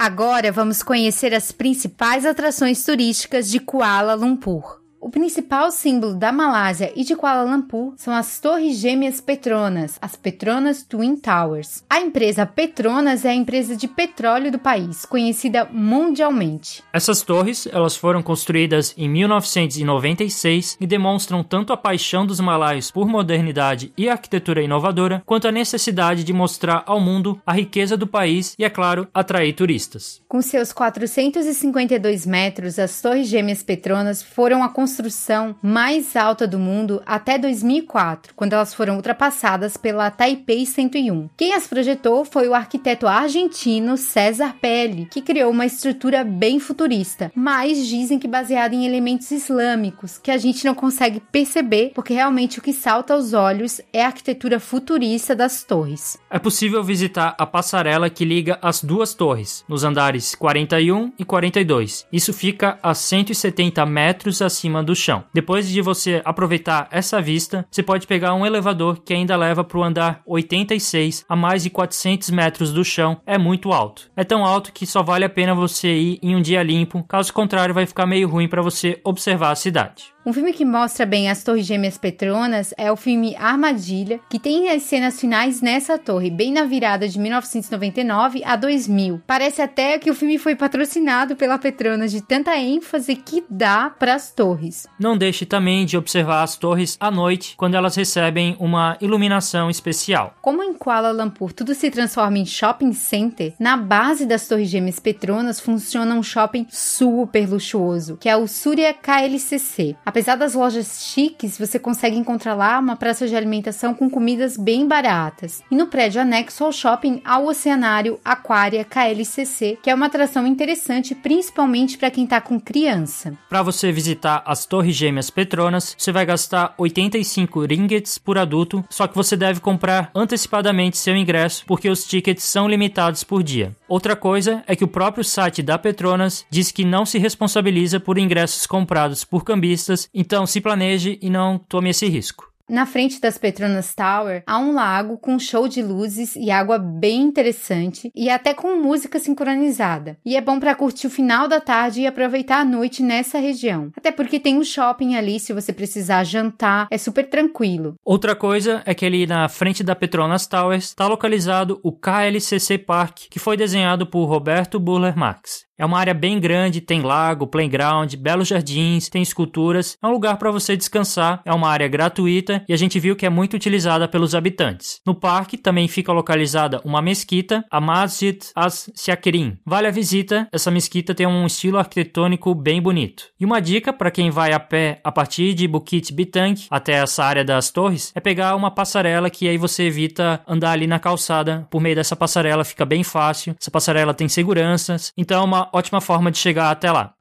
Agora vamos conhecer as principais atrações turísticas de Kuala Lumpur. O principal símbolo da Malásia e de Kuala Lumpur são as Torres Gêmeas Petronas, as Petronas Twin Towers. A empresa Petronas é a empresa de petróleo do país, conhecida mundialmente. Essas torres, elas foram construídas em 1996 e demonstram tanto a paixão dos malaios por modernidade e arquitetura inovadora, quanto a necessidade de mostrar ao mundo a riqueza do país e, é claro, atrair turistas. Com seus 452 metros, as Torres Gêmeas Petronas foram a construção construção mais alta do mundo até 2004, quando elas foram ultrapassadas pela Taipei 101. Quem as projetou foi o arquiteto argentino César Pelli, que criou uma estrutura bem futurista, mas dizem que baseada em elementos islâmicos, que a gente não consegue perceber, porque realmente o que salta aos olhos é a arquitetura futurista das torres. É possível visitar a passarela que liga as duas torres, nos andares 41 e 42. Isso fica a 170 metros acima do chão. Depois de você aproveitar essa vista, você pode pegar um elevador que ainda leva para o andar 86 a mais de 400 metros do chão. É muito alto. É tão alto que só vale a pena você ir em um dia limpo, caso contrário vai ficar meio ruim para você observar a cidade. Um filme que mostra bem as Torres Gêmeas Petronas é o filme Armadilha, que tem as cenas finais nessa torre, bem na virada de 1999 a 2000. Parece até que o filme foi patrocinado pela Petronas de tanta ênfase que dá para as torres. Não deixe também de observar as torres à noite, quando elas recebem uma iluminação especial. Como em Kuala Lumpur tudo se transforma em shopping center, na base das Torres Gêmeas Petronas funciona um shopping super luxuoso, que é o Surya KLCC. A Apesar das lojas chiques, você consegue encontrar lá uma praça de alimentação com comidas bem baratas. E no prédio anexo ao shopping há o Oceanário Aquária KLCC, que é uma atração interessante principalmente para quem está com criança. Para você visitar as Torres Gêmeas Petronas, você vai gastar 85 ringgits por adulto, só que você deve comprar antecipadamente seu ingresso porque os tickets são limitados por dia. Outra coisa é que o próprio site da Petronas diz que não se responsabiliza por ingressos comprados por cambistas então se planeje e não tome esse risco. Na frente das Petronas Tower há um lago com show de luzes e água bem interessante e até com música sincronizada. E é bom para curtir o final da tarde e aproveitar a noite nessa região. Até porque tem um shopping ali se você precisar jantar, é super tranquilo. Outra coisa é que ali na frente da Petronas Towers está localizado o KLCC Park, que foi desenhado por Roberto Buller Marx. É uma área bem grande, tem lago, playground, belos jardins, tem esculturas. É um lugar para você descansar, é uma área gratuita e a gente viu que é muito utilizada pelos habitantes. No parque também fica localizada uma mesquita, a Masjid As-Siakirin. Vale a visita, essa mesquita tem um estilo arquitetônico bem bonito. E uma dica para quem vai a pé a partir de Bukit Bintang até essa área das torres é pegar uma passarela que aí você evita andar ali na calçada. Por meio dessa passarela fica bem fácil. Essa passarela tem seguranças, então é uma ótima forma de chegar até lá.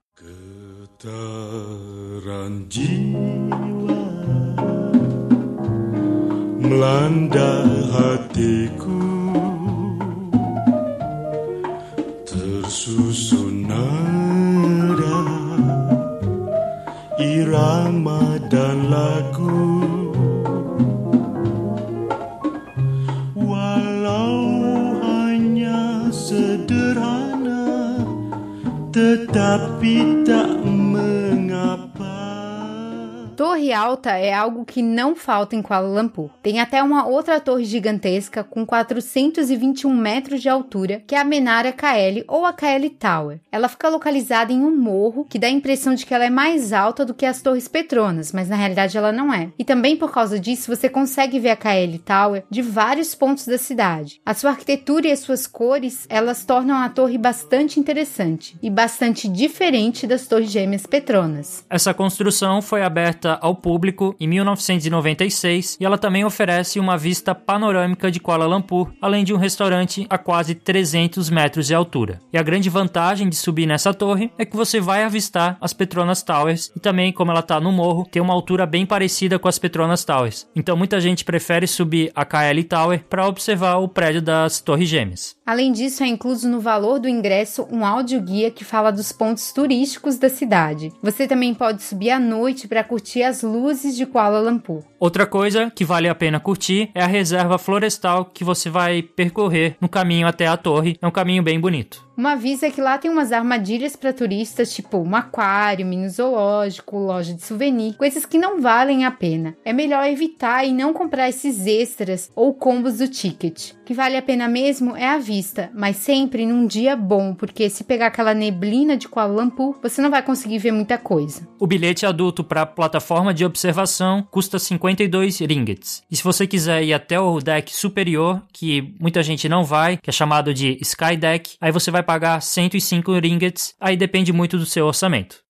melanda hatiku tersusun nada irama dan lagu Tetapi tak torre alta é algo que não falta em Kuala Lumpur. Tem até uma outra torre gigantesca com 421 metros de altura, que é a Menara KL ou a KL Tower. Ela fica localizada em um morro que dá a impressão de que ela é mais alta do que as Torres Petronas, mas na realidade ela não é. E também por causa disso você consegue ver a KL Tower de vários pontos da cidade. A sua arquitetura e as suas cores, elas tornam a torre bastante interessante e bastante diferente das Torres Gêmeas Petronas. Essa construção foi aberta ao ao público em 1996 e ela também oferece uma vista panorâmica de Kuala Lumpur, além de um restaurante a quase 300 metros de altura. E a grande vantagem de subir nessa torre é que você vai avistar as Petronas Towers e também, como ela está no morro, tem uma altura bem parecida com as Petronas Towers. Então muita gente prefere subir a KL Tower para observar o prédio das Torres Gêmeas. Além disso, é incluso no valor do ingresso um áudio-guia que fala dos pontos turísticos da cidade. Você também pode subir à noite para curtir as luzes de Kuala Lumpur. Outra coisa que vale a pena curtir é a reserva florestal que você vai percorrer no caminho até a torre. É um caminho bem bonito. Uma avisa é que lá tem umas armadilhas para turistas, tipo um aquário, mini zoológico, loja de souvenir, coisas que não valem a pena. É melhor evitar e não comprar esses extras ou combos do ticket. O que vale a pena mesmo é a vista, mas sempre num dia bom, porque se pegar aquela neblina de Kuala Lumpur, você não vai conseguir ver muita coisa. O bilhete adulto para a plataforma de observação custa 52 ringgits. E se você quiser ir até o deck superior, que muita gente não vai, que é chamado de Sky Deck, aí você vai pagar 105 ringgits, aí depende muito do seu orçamento.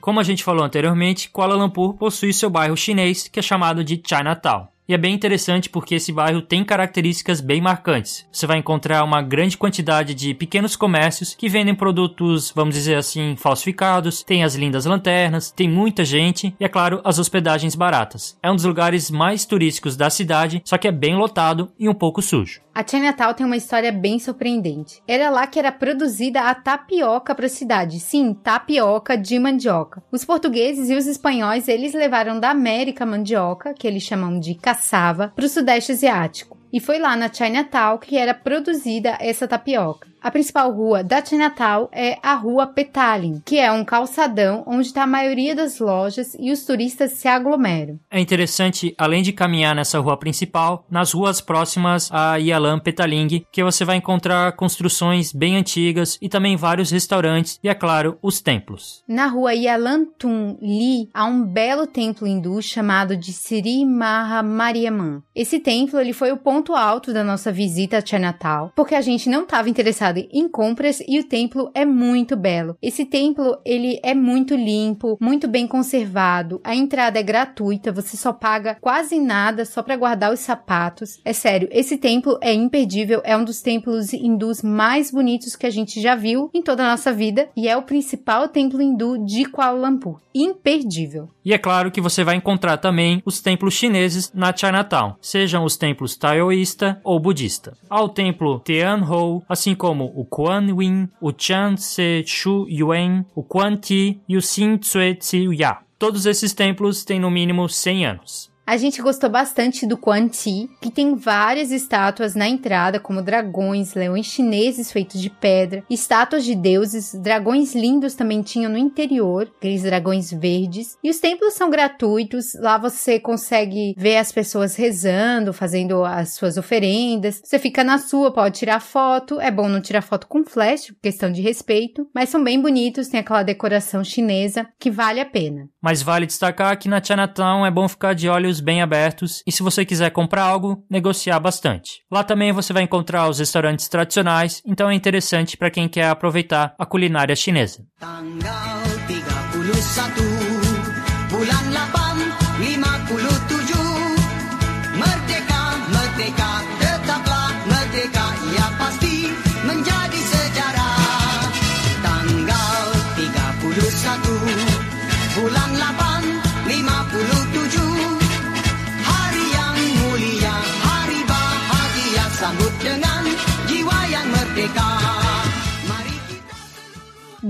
Como a gente falou anteriormente, Kuala Lumpur possui seu bairro chinês, que é chamado de Chinatown. E é bem interessante porque esse bairro tem características bem marcantes. Você vai encontrar uma grande quantidade de pequenos comércios que vendem produtos, vamos dizer assim, falsificados, tem as lindas lanternas, tem muita gente e, é claro, as hospedagens baratas. É um dos lugares mais turísticos da cidade, só que é bem lotado e um pouco sujo. A Chinatown tem uma história bem surpreendente. Era lá que era produzida a tapioca para a cidade. Sim, tapioca de mandioca. Os portugueses e os espanhóis, eles levaram da América mandioca, que eles chamam de caçava, para o sudeste asiático. E foi lá na Chinatown que era produzida essa tapioca. A principal rua da Chinatown é a Rua Petaling, que é um calçadão onde está a maioria das lojas e os turistas se aglomeram. É interessante, além de caminhar nessa rua principal, nas ruas próximas a Yalan Petaling, que você vai encontrar construções bem antigas e também vários restaurantes e, é claro, os templos. Na rua Yalan Tun Li há um belo templo hindu chamado de Sri Maha Mariamman. Esse templo ele foi o ponto alto da nossa visita a Chinatown, porque a gente não estava interessado em compras e o templo é muito belo. Esse templo, ele é muito limpo, muito bem conservado. A entrada é gratuita, você só paga quase nada só para guardar os sapatos. É sério, esse templo é imperdível, é um dos templos hindus mais bonitos que a gente já viu em toda a nossa vida e é o principal templo hindu de Kuala Lumpur. Imperdível. E é claro que você vai encontrar também os templos chineses na Chinatown, sejam os templos taoísta ou budista. Há o templo Tianhou, assim como como o Quan Yin, o Chan Se Shu Yuan, o Quan Ti e o Xin Tsue Tzu Ya. Todos esses templos têm no mínimo 100 anos. A gente gostou bastante do Quan Ti, que tem várias estátuas na entrada, como dragões, leões chineses feitos de pedra, estátuas de deuses, dragões lindos também tinham no interior, aqueles dragões verdes. E os templos são gratuitos, lá você consegue ver as pessoas rezando, fazendo as suas oferendas. Você fica na sua, pode tirar foto. É bom não tirar foto com flash, questão de respeito, mas são bem bonitos, tem aquela decoração chinesa que vale a pena. Mas vale destacar que na Chinatown é bom ficar de olhos bem abertos e se você quiser comprar algo, negociar bastante. Lá também você vai encontrar os restaurantes tradicionais, então é interessante para quem quer aproveitar a culinária chinesa.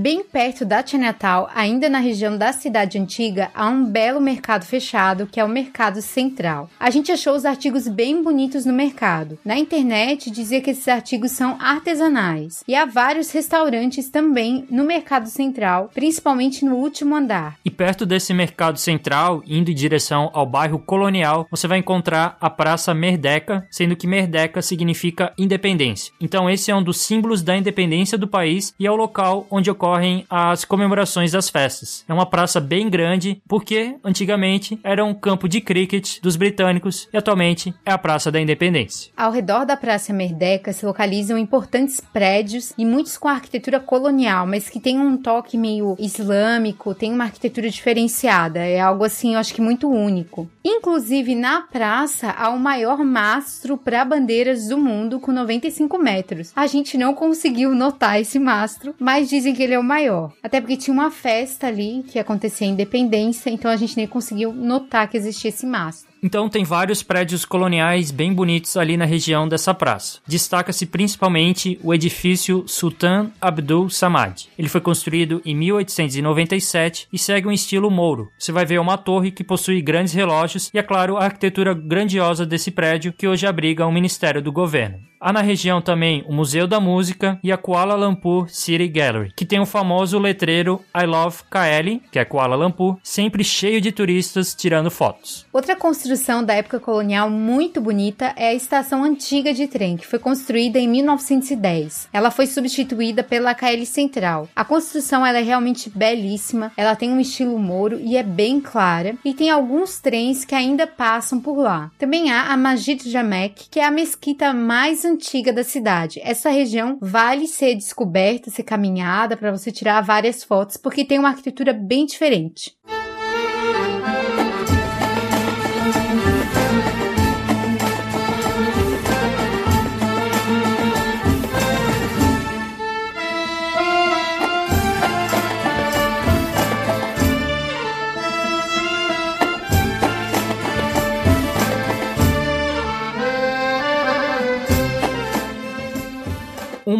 Bem perto da Chinatown, ainda na região da cidade antiga, há um belo mercado fechado, que é o Mercado Central. A gente achou os artigos bem bonitos no mercado. Na internet dizia que esses artigos são artesanais. E há vários restaurantes também no Mercado Central, principalmente no último andar. E perto desse mercado central, indo em direção ao bairro colonial, você vai encontrar a Praça Merdeka, sendo que Merdeka significa independência. Então esse é um dos símbolos da independência do país e é o local onde ocorrem as comemorações das festas. É uma praça bem grande, porque antigamente era um campo de cricket dos britânicos e atualmente é a Praça da Independência. Ao redor da Praça Merdeka se localizam importantes prédios e muitos com arquitetura colonial, mas que tem um toque meio islâmico, tem uma arquitetura diferenciada. É algo assim, eu acho que muito único. Inclusive, na praça há o maior mastro para bandeiras do mundo com 95 metros. A gente não conseguiu notar esse mastro, mas dizem que ele é o maior. Até porque tinha uma festa ali que acontecia em Independência, então a gente nem conseguiu notar que existia esse mastro. Então tem vários prédios coloniais bem bonitos ali na região dessa praça. Destaca-se principalmente o edifício Sultan Abdul Samad. Ele foi construído em 1897 e segue um estilo mouro. Você vai ver uma torre que possui grandes relógios e, é claro, a arquitetura grandiosa desse prédio que hoje abriga o Ministério do Governo. Há na região também o Museu da Música e a Kuala Lumpur City Gallery, que tem o famoso letreiro I Love KL, que é Kuala Lumpur, sempre cheio de turistas tirando fotos. Outra construção da época colonial muito bonita é a estação antiga de trem, que foi construída em 1910. Ela foi substituída pela KL Central. A construção ela é realmente belíssima, ela tem um estilo mouro e é bem clara, e tem alguns trens que ainda passam por lá. Também há a Masjid Jamek, que é a mesquita mais antiga da cidade. Essa região vale ser descoberta, ser caminhada para você tirar várias fotos, porque tem uma arquitetura bem diferente.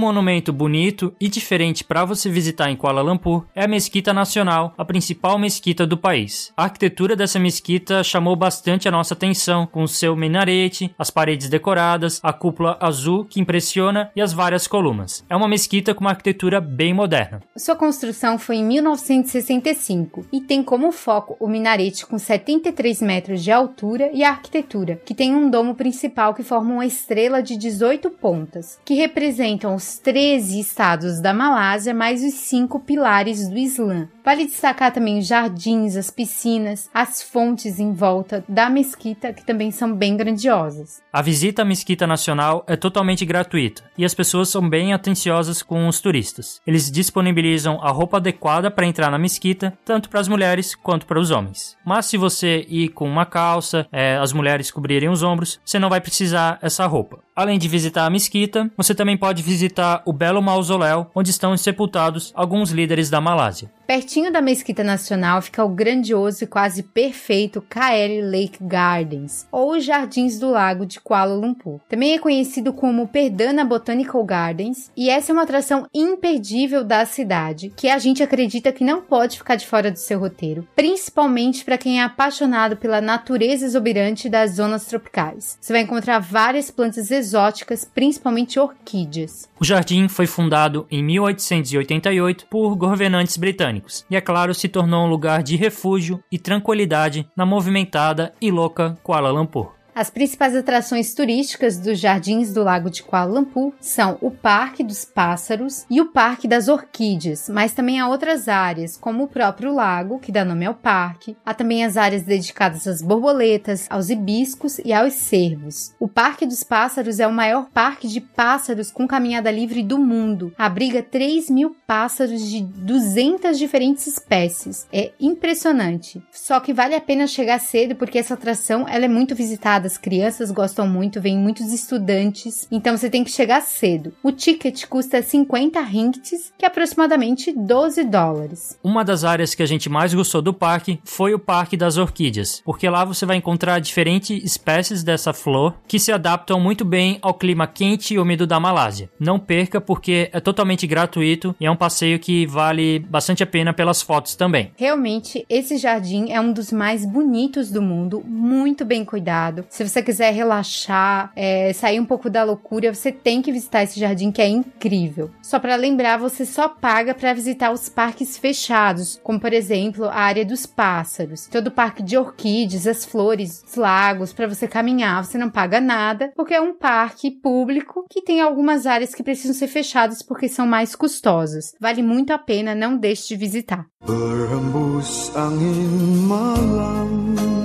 Monumento bonito e diferente para você visitar em Kuala Lumpur é a Mesquita Nacional, a principal mesquita do país. A arquitetura dessa mesquita chamou bastante a nossa atenção, com seu minarete, as paredes decoradas, a cúpula azul que impressiona e as várias colunas. É uma mesquita com uma arquitetura bem moderna. Sua construção foi em 1965 e tem como foco o minarete com 73 metros de altura e a arquitetura, que tem um domo principal que forma uma estrela de 18 pontas, que representam os 13 estados da Malásia mais os cinco pilares do Islã. Vale destacar também os jardins, as piscinas, as fontes em volta da mesquita, que também são bem grandiosas. A visita à Mesquita Nacional é totalmente gratuita e as pessoas são bem atenciosas com os turistas. Eles disponibilizam a roupa adequada para entrar na mesquita, tanto para as mulheres quanto para os homens. Mas se você ir com uma calça, é, as mulheres cobrirem os ombros, você não vai precisar essa roupa. Além de visitar a mesquita, você também pode visitar o belo mausoléu onde estão sepultados alguns líderes da Malásia. Pertinho da Mesquita Nacional fica o grandioso e quase perfeito KL Lake Gardens, ou Jardins do Lago de Kuala Lumpur. Também é conhecido como Perdana Botanical Gardens, e essa é uma atração imperdível da cidade, que a gente acredita que não pode ficar de fora do seu roteiro, principalmente para quem é apaixonado pela natureza exuberante das zonas tropicais. Você vai encontrar várias plantas exóticas, principalmente orquídeas. O jardim foi fundado em 1888 por governantes britânicos e, é claro, se tornou um lugar de refúgio e tranquilidade na movimentada e louca Kuala Lumpur. As principais atrações turísticas dos jardins do Lago de Kuala Lumpur são o Parque dos Pássaros e o Parque das Orquídeas, mas também há outras áreas, como o próprio lago, que dá nome ao parque. Há também as áreas dedicadas às borboletas, aos hibiscos e aos cervos. O Parque dos Pássaros é o maior parque de pássaros com caminhada livre do mundo. Abriga 3 mil pássaros de 200 diferentes espécies. É impressionante. Só que vale a pena chegar cedo porque essa atração ela é muito visitada. As crianças gostam muito, vem muitos estudantes. Então você tem que chegar cedo. O ticket custa 50 ringgits, que é aproximadamente 12 dólares. Uma das áreas que a gente mais gostou do parque foi o Parque das Orquídeas, porque lá você vai encontrar diferentes espécies dessa flor que se adaptam muito bem ao clima quente e úmido da Malásia. Não perca porque é totalmente gratuito e é um passeio que vale bastante a pena pelas fotos também. Realmente, esse jardim é um dos mais bonitos do mundo, muito bem cuidado. Se você quiser relaxar, é, sair um pouco da loucura, você tem que visitar esse jardim que é incrível. Só para lembrar, você só paga para visitar os parques fechados, como por exemplo a área dos pássaros, todo o parque de orquídeas, as flores, os lagos, para você caminhar, você não paga nada, porque é um parque público que tem algumas áreas que precisam ser fechadas porque são mais custosas. Vale muito a pena, não deixe de visitar. Berhembus angin malam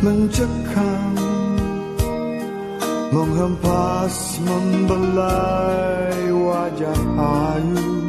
Mencekam Menghempas membelai wajah ayu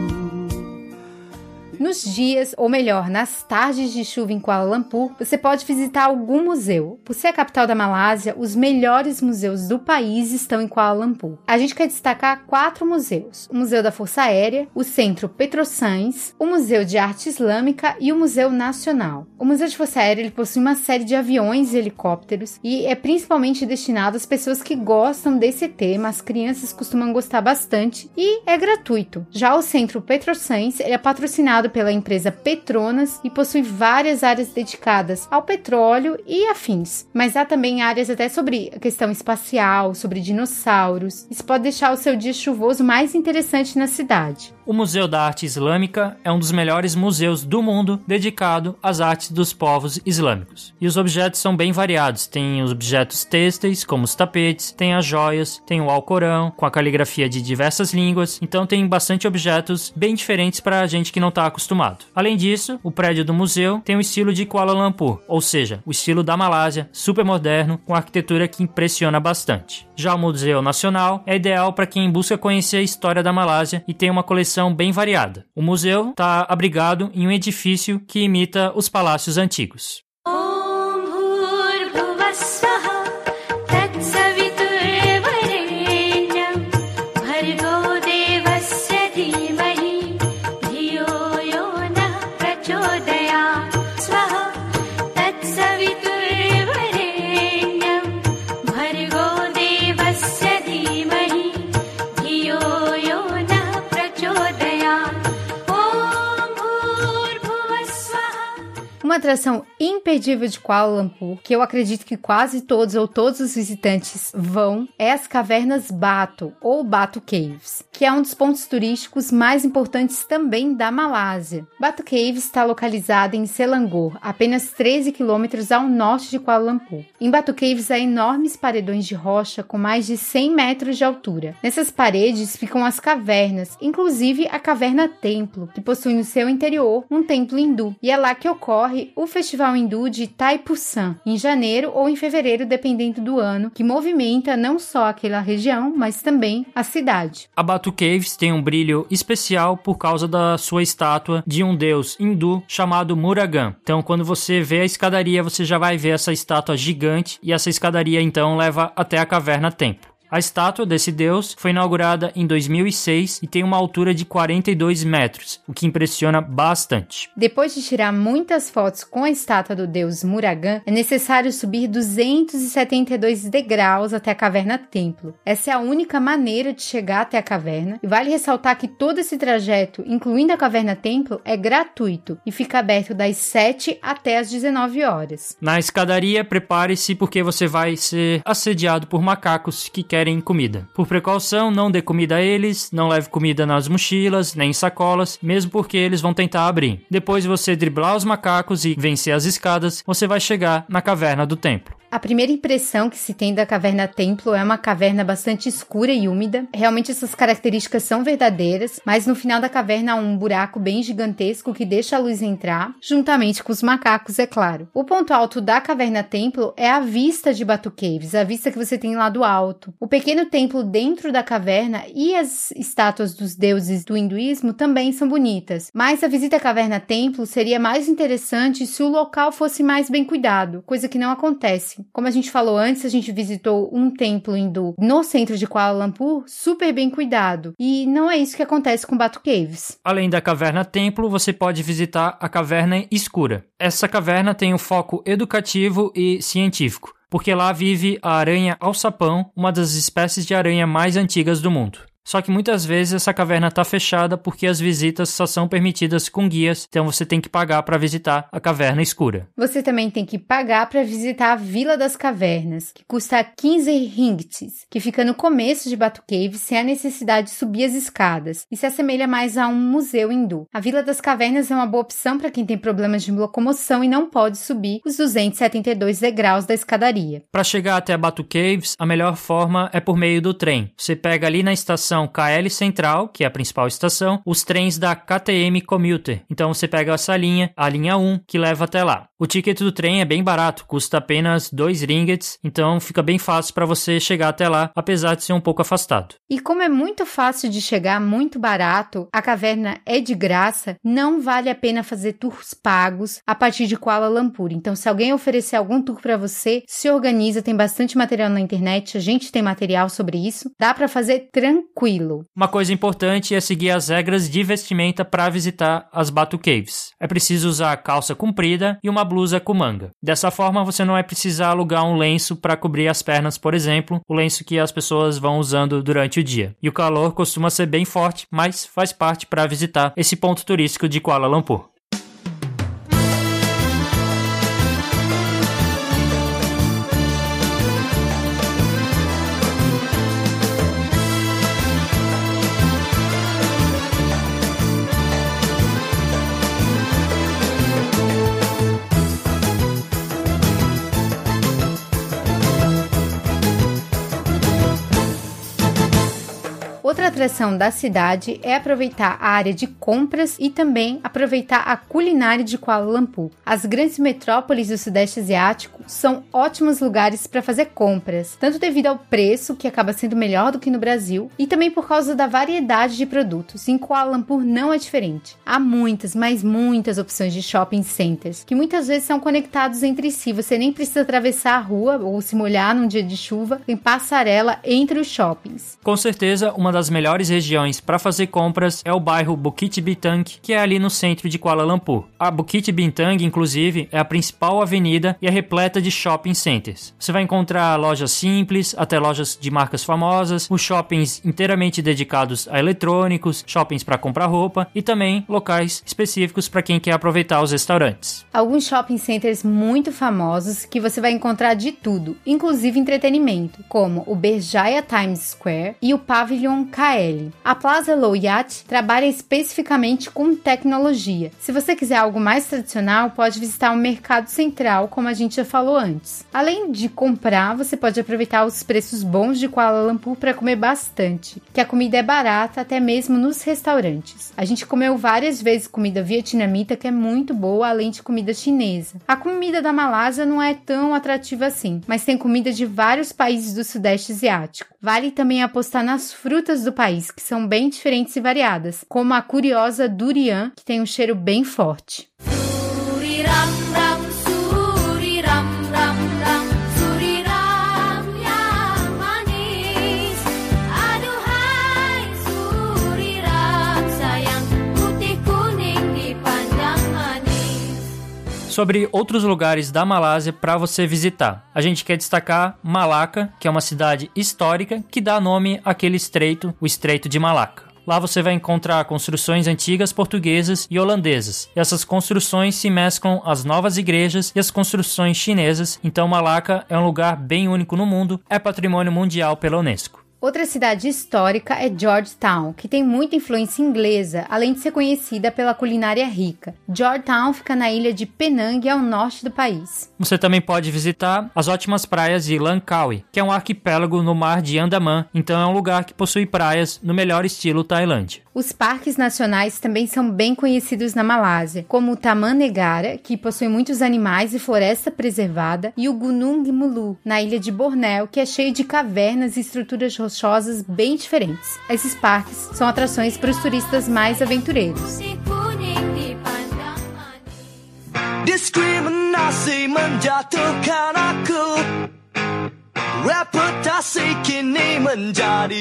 Nos dias, ou melhor, nas tardes de chuva em Kuala Lumpur, você pode visitar algum museu. Por ser a capital da Malásia, os melhores museus do país estão em Kuala Lumpur. A gente quer destacar quatro museus: o Museu da Força Aérea, o Centro Petrossães, o Museu de Arte Islâmica e o Museu Nacional. O Museu de Força Aérea ele possui uma série de aviões e helicópteros e é principalmente destinado às pessoas que gostam desse tema. As crianças costumam gostar bastante e é gratuito. Já o Centro Petrossães ele é patrocinado pela empresa Petronas e possui várias áreas dedicadas ao petróleo e afins. Mas há também áreas até sobre a questão espacial, sobre dinossauros. Isso pode deixar o seu dia chuvoso mais interessante na cidade. O Museu da Arte Islâmica é um dos melhores museus do mundo dedicado às artes dos povos islâmicos. E os objetos são bem variados. Tem os objetos têxteis, como os tapetes, tem as joias, tem o Alcorão, com a caligrafia de diversas línguas. Então tem bastante objetos bem diferentes para a gente que não está acostumado. Além disso, o prédio do museu tem o estilo de Kuala Lumpur, ou seja, o estilo da Malásia, super moderno, com arquitetura que impressiona bastante. Já o Museu Nacional é ideal para quem busca conhecer a história da Malásia e tem uma coleção bem variada. O museu está abrigado em um edifício que imita os palácios antigos. Atração imperdível de Kuala Lumpur, que eu acredito que quase todos ou todos os visitantes vão, é as cavernas Batu, ou Batu Caves, que é um dos pontos turísticos mais importantes também da Malásia. Batu Caves está localizada em Selangor, apenas 13 quilômetros ao norte de Kuala Lumpur. Em Batu Caves há enormes paredões de rocha com mais de 100 metros de altura. Nessas paredes ficam as cavernas, inclusive a caverna Templo, que possui no seu interior um templo hindu, e é lá que ocorre o Festival Hindu de Thaipusam, em janeiro ou em fevereiro, dependendo do ano, que movimenta não só aquela região, mas também a cidade. A Batu Caves tem um brilho especial por causa da sua estátua de um deus hindu chamado Murugan. Então, quando você vê a escadaria, você já vai ver essa estátua gigante e essa escadaria então leva até a caverna Templo. A estátua desse deus foi inaugurada em 2006 e tem uma altura de 42 metros, o que impressiona bastante. Depois de tirar muitas fotos com a estátua do deus Murugan, é necessário subir 272 degraus até a caverna templo. Essa é a única maneira de chegar até a caverna, e vale ressaltar que todo esse trajeto, incluindo a caverna templo, é gratuito e fica aberto das 7 até as 19 horas. Na escadaria, prepare-se porque você vai ser assediado por macacos que querem querem comida. Por precaução, não dê comida a eles, não leve comida nas mochilas, nem em sacolas, mesmo porque eles vão tentar abrir. Depois de você driblar os macacos e vencer as escadas, você vai chegar na caverna do templo. A primeira impressão que se tem da caverna templo é uma caverna bastante escura e úmida. Realmente essas características são verdadeiras, mas no final da caverna há um buraco bem gigantesco que deixa a luz entrar, juntamente com os macacos, é claro. O ponto alto da caverna templo é a vista de Batu Caves, a vista que você tem lá do alto. O pequeno templo dentro da caverna e as estátuas dos deuses do hinduísmo também são bonitas, mas a visita à caverna templo seria mais interessante se o local fosse mais bem cuidado, coisa que não acontece. Como a gente falou antes, a gente visitou um templo hindu no centro de Kuala Lumpur, super bem cuidado. E não é isso que acontece com Batu Caves. Além da caverna templo, você pode visitar a caverna escura. Essa caverna tem um foco educativo e científico, porque lá vive a aranha alçapão, uma das espécies de aranha mais antigas do mundo. Só que muitas vezes essa caverna está fechada porque as visitas só são permitidas com guias, então você tem que pagar para visitar a caverna escura. Você também tem que pagar para visitar a Vila das Cavernas, que custa 15 ringgits, que fica no começo de Batu Cave sem a necessidade de subir as escadas e se assemelha mais a um museu hindu. A Vila das Cavernas é uma boa opção para quem tem problemas de locomoção e não pode subir os 272 degraus da escadaria. Para chegar até Batu Caves, a melhor forma é por meio do trem. Você pega ali na estação KL Central, que é a principal estação, os trens da KTM Commuter. Então você pega essa linha, a linha 1, que leva até lá. O ticket do trem é bem barato, custa apenas 2 ringgits, então fica bem fácil para você chegar até lá, apesar de ser um pouco afastado. E como é muito fácil de chegar, muito barato, a caverna é de graça, não vale a pena fazer tours pagos a partir de Kuala Lumpur. Então, se alguém oferecer algum tour para você, se organiza, tem bastante material na internet, a gente tem material sobre isso, dá para fazer tranquilo. Uma coisa importante é seguir as regras de vestimenta para visitar as Batu Caves. É preciso usar calça comprida e uma blusa com manga. Dessa forma, você não vai precisar alugar um lenço para cobrir as pernas, por exemplo, o lenço que as pessoas vão usando durante o dia. E o calor costuma ser bem forte, mas faz parte para visitar esse ponto turístico de Kuala Lumpur. Atração da cidade é aproveitar a área de compras e também aproveitar a culinária de Kuala Lumpur. As grandes metrópoles do Sudeste Asiático são ótimos lugares para fazer compras, tanto devido ao preço, que acaba sendo melhor do que no Brasil, e também por causa da variedade de produtos. Em Kuala Lumpur não é diferente. Há muitas, mas muitas opções de shopping centers, que muitas vezes são conectados entre si. Você nem precisa atravessar a rua ou se molhar num dia de chuva, tem passarela entre os shoppings. Com certeza, uma das melhores regiões para fazer compras é o bairro Bukit Bintang, que é ali no centro de Kuala Lumpur. A Bukit Bintang, inclusive, é a principal avenida e é repleta de shopping centers. Você vai encontrar lojas simples, até lojas de marcas famosas, os shoppings inteiramente dedicados a eletrônicos, shoppings para comprar roupa e também locais específicos para quem quer aproveitar os restaurantes. Alguns shopping centers muito famosos que você vai encontrar de tudo, inclusive entretenimento, como o Berjaya Times Square e o Pavilion KL. A Plaza Low Yacht trabalha especificamente com tecnologia. Se você quiser algo mais tradicional, pode visitar o Mercado Central, como a gente já falou antes. Além de comprar, você pode aproveitar os preços bons de Kuala Lumpur para comer bastante, que a comida é barata até mesmo nos restaurantes. A gente comeu várias vezes comida vietnamita que é muito boa, além de comida chinesa. A comida da Malásia não é tão atrativa assim, mas tem comida de vários países do Sudeste Asiático. Vale também apostar nas frutas do país, que são bem diferentes e variadas, como a curiosa durian, que tem um cheiro bem forte. Suri Sobre outros lugares da Malásia para você visitar, a gente quer destacar Malacca, que é uma cidade histórica que dá nome àquele estreito, o Estreito de Malaca. Lá você vai encontrar construções antigas portuguesas e holandesas. E essas construções se mesclam às novas igrejas e as construções chinesas. Então Malaca é um lugar bem único no mundo, é patrimônio mundial pela Unesco. Outra cidade histórica é Georgetown, que tem muita influência inglesa, além de ser conhecida pela culinária rica. Georgetown fica na ilha de Penang, ao norte do país. Você também pode visitar as ótimas praias de Langkawi, que é um arquipélago no mar de Andaman, então é um lugar que possui praias no melhor estilo Tailândia. Os parques nacionais também são bem conhecidos na Malásia, como o Taman Negara, que possui muitos animais e floresta preservada, e o Gunung Mulu, na ilha de Bornéu, que é cheio de cavernas e estruturas rochosas bem diferentes. Esses parques são atrações para os turistas mais aventureiros.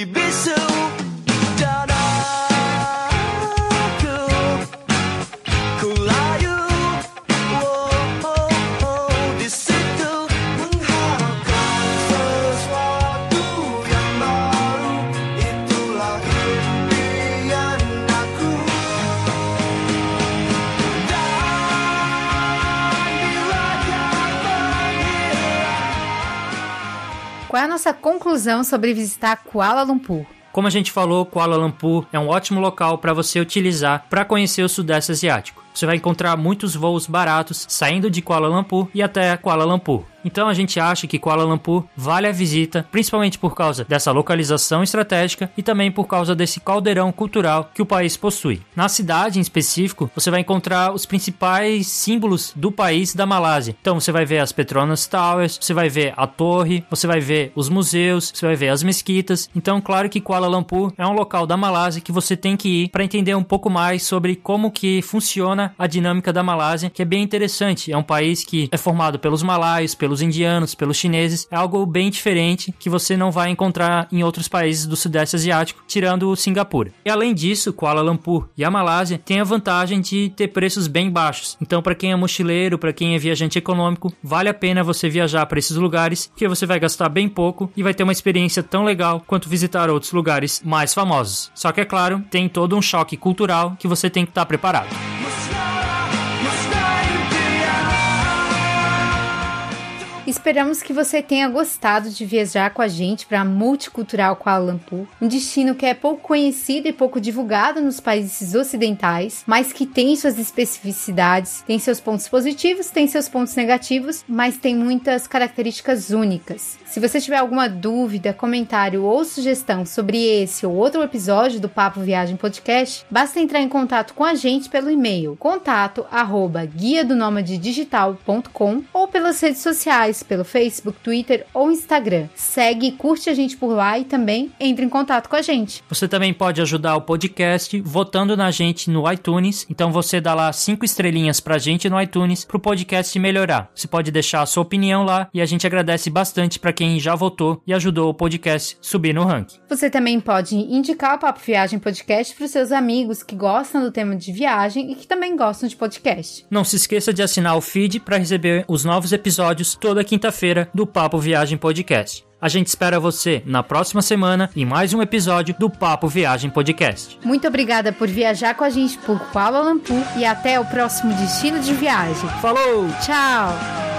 Bisu Qual é a nossa conclusão sobre visitar Kuala Lumpur? Como a gente falou, Kuala Lumpur é um ótimo local para você utilizar para conhecer o Sudeste Asiático. Você vai encontrar muitos voos baratos saindo de Kuala Lumpur e até Kuala Lumpur. Então a gente acha que Kuala Lumpur vale a visita, principalmente por causa dessa localização estratégica e também por causa desse caldeirão cultural que o país possui. Na cidade em específico, você vai encontrar os principais símbolos do país da Malásia. Então você vai ver as Petronas Towers, você vai ver a torre, você vai ver os museus, você vai ver as mesquitas. Então, claro que Kuala Lumpur é um local da Malásia que você tem que ir para entender um pouco mais sobre como que funciona a dinâmica da Malásia, que é bem interessante. É um país que é formado pelos malaios, pelos indianos, pelos chineses. É algo bem diferente que você não vai encontrar em outros países do Sudeste Asiático, tirando o Singapura. E além disso, Kuala Lumpur e a Malásia têm a vantagem de ter preços bem baixos. Então, para quem é mochileiro, para quem é viajante econômico, vale a pena você viajar para esses lugares, porque você vai gastar bem pouco e vai ter uma experiência tão legal quanto visitar outros lugares mais famosos. Só que é claro, tem todo um choque cultural que você tem que estar preparado. Esperamos que você tenha gostado de viajar com a gente para a multicultural Kuala Lumpur, um destino que é pouco conhecido e pouco divulgado nos países ocidentais, mas que tem suas especificidades, tem seus pontos positivos, tem seus pontos negativos, mas tem muitas características únicas. Se você tiver alguma dúvida, comentário ou sugestão sobre esse ou outro episódio do Papo Viagem Podcast, basta entrar em contato com a gente pelo e-mail contato ou pelas redes sociais, pelo Facebook, Twitter ou Instagram. Segue curte a gente por lá e também entre em contato com a gente. Você também pode ajudar o podcast votando na gente no iTunes. Então você dá lá cinco estrelinhas pra gente no iTunes pro podcast melhorar. Você pode deixar a sua opinião lá e a gente agradece bastante para quem já votou e ajudou o podcast subir no ranking. Você também pode indicar o Papo Viagem Podcast para os seus amigos que gostam do tema de viagem e que também gostam de podcast. Não se esqueça de assinar o feed para receber os novos episódios toda quinta-feira do Papo Viagem Podcast. A gente espera você na próxima semana em mais um episódio do Papo Viagem Podcast. Muito obrigada por viajar com a gente por Kuala Lumpur e até o próximo destino de viagem. Falou! Tchau!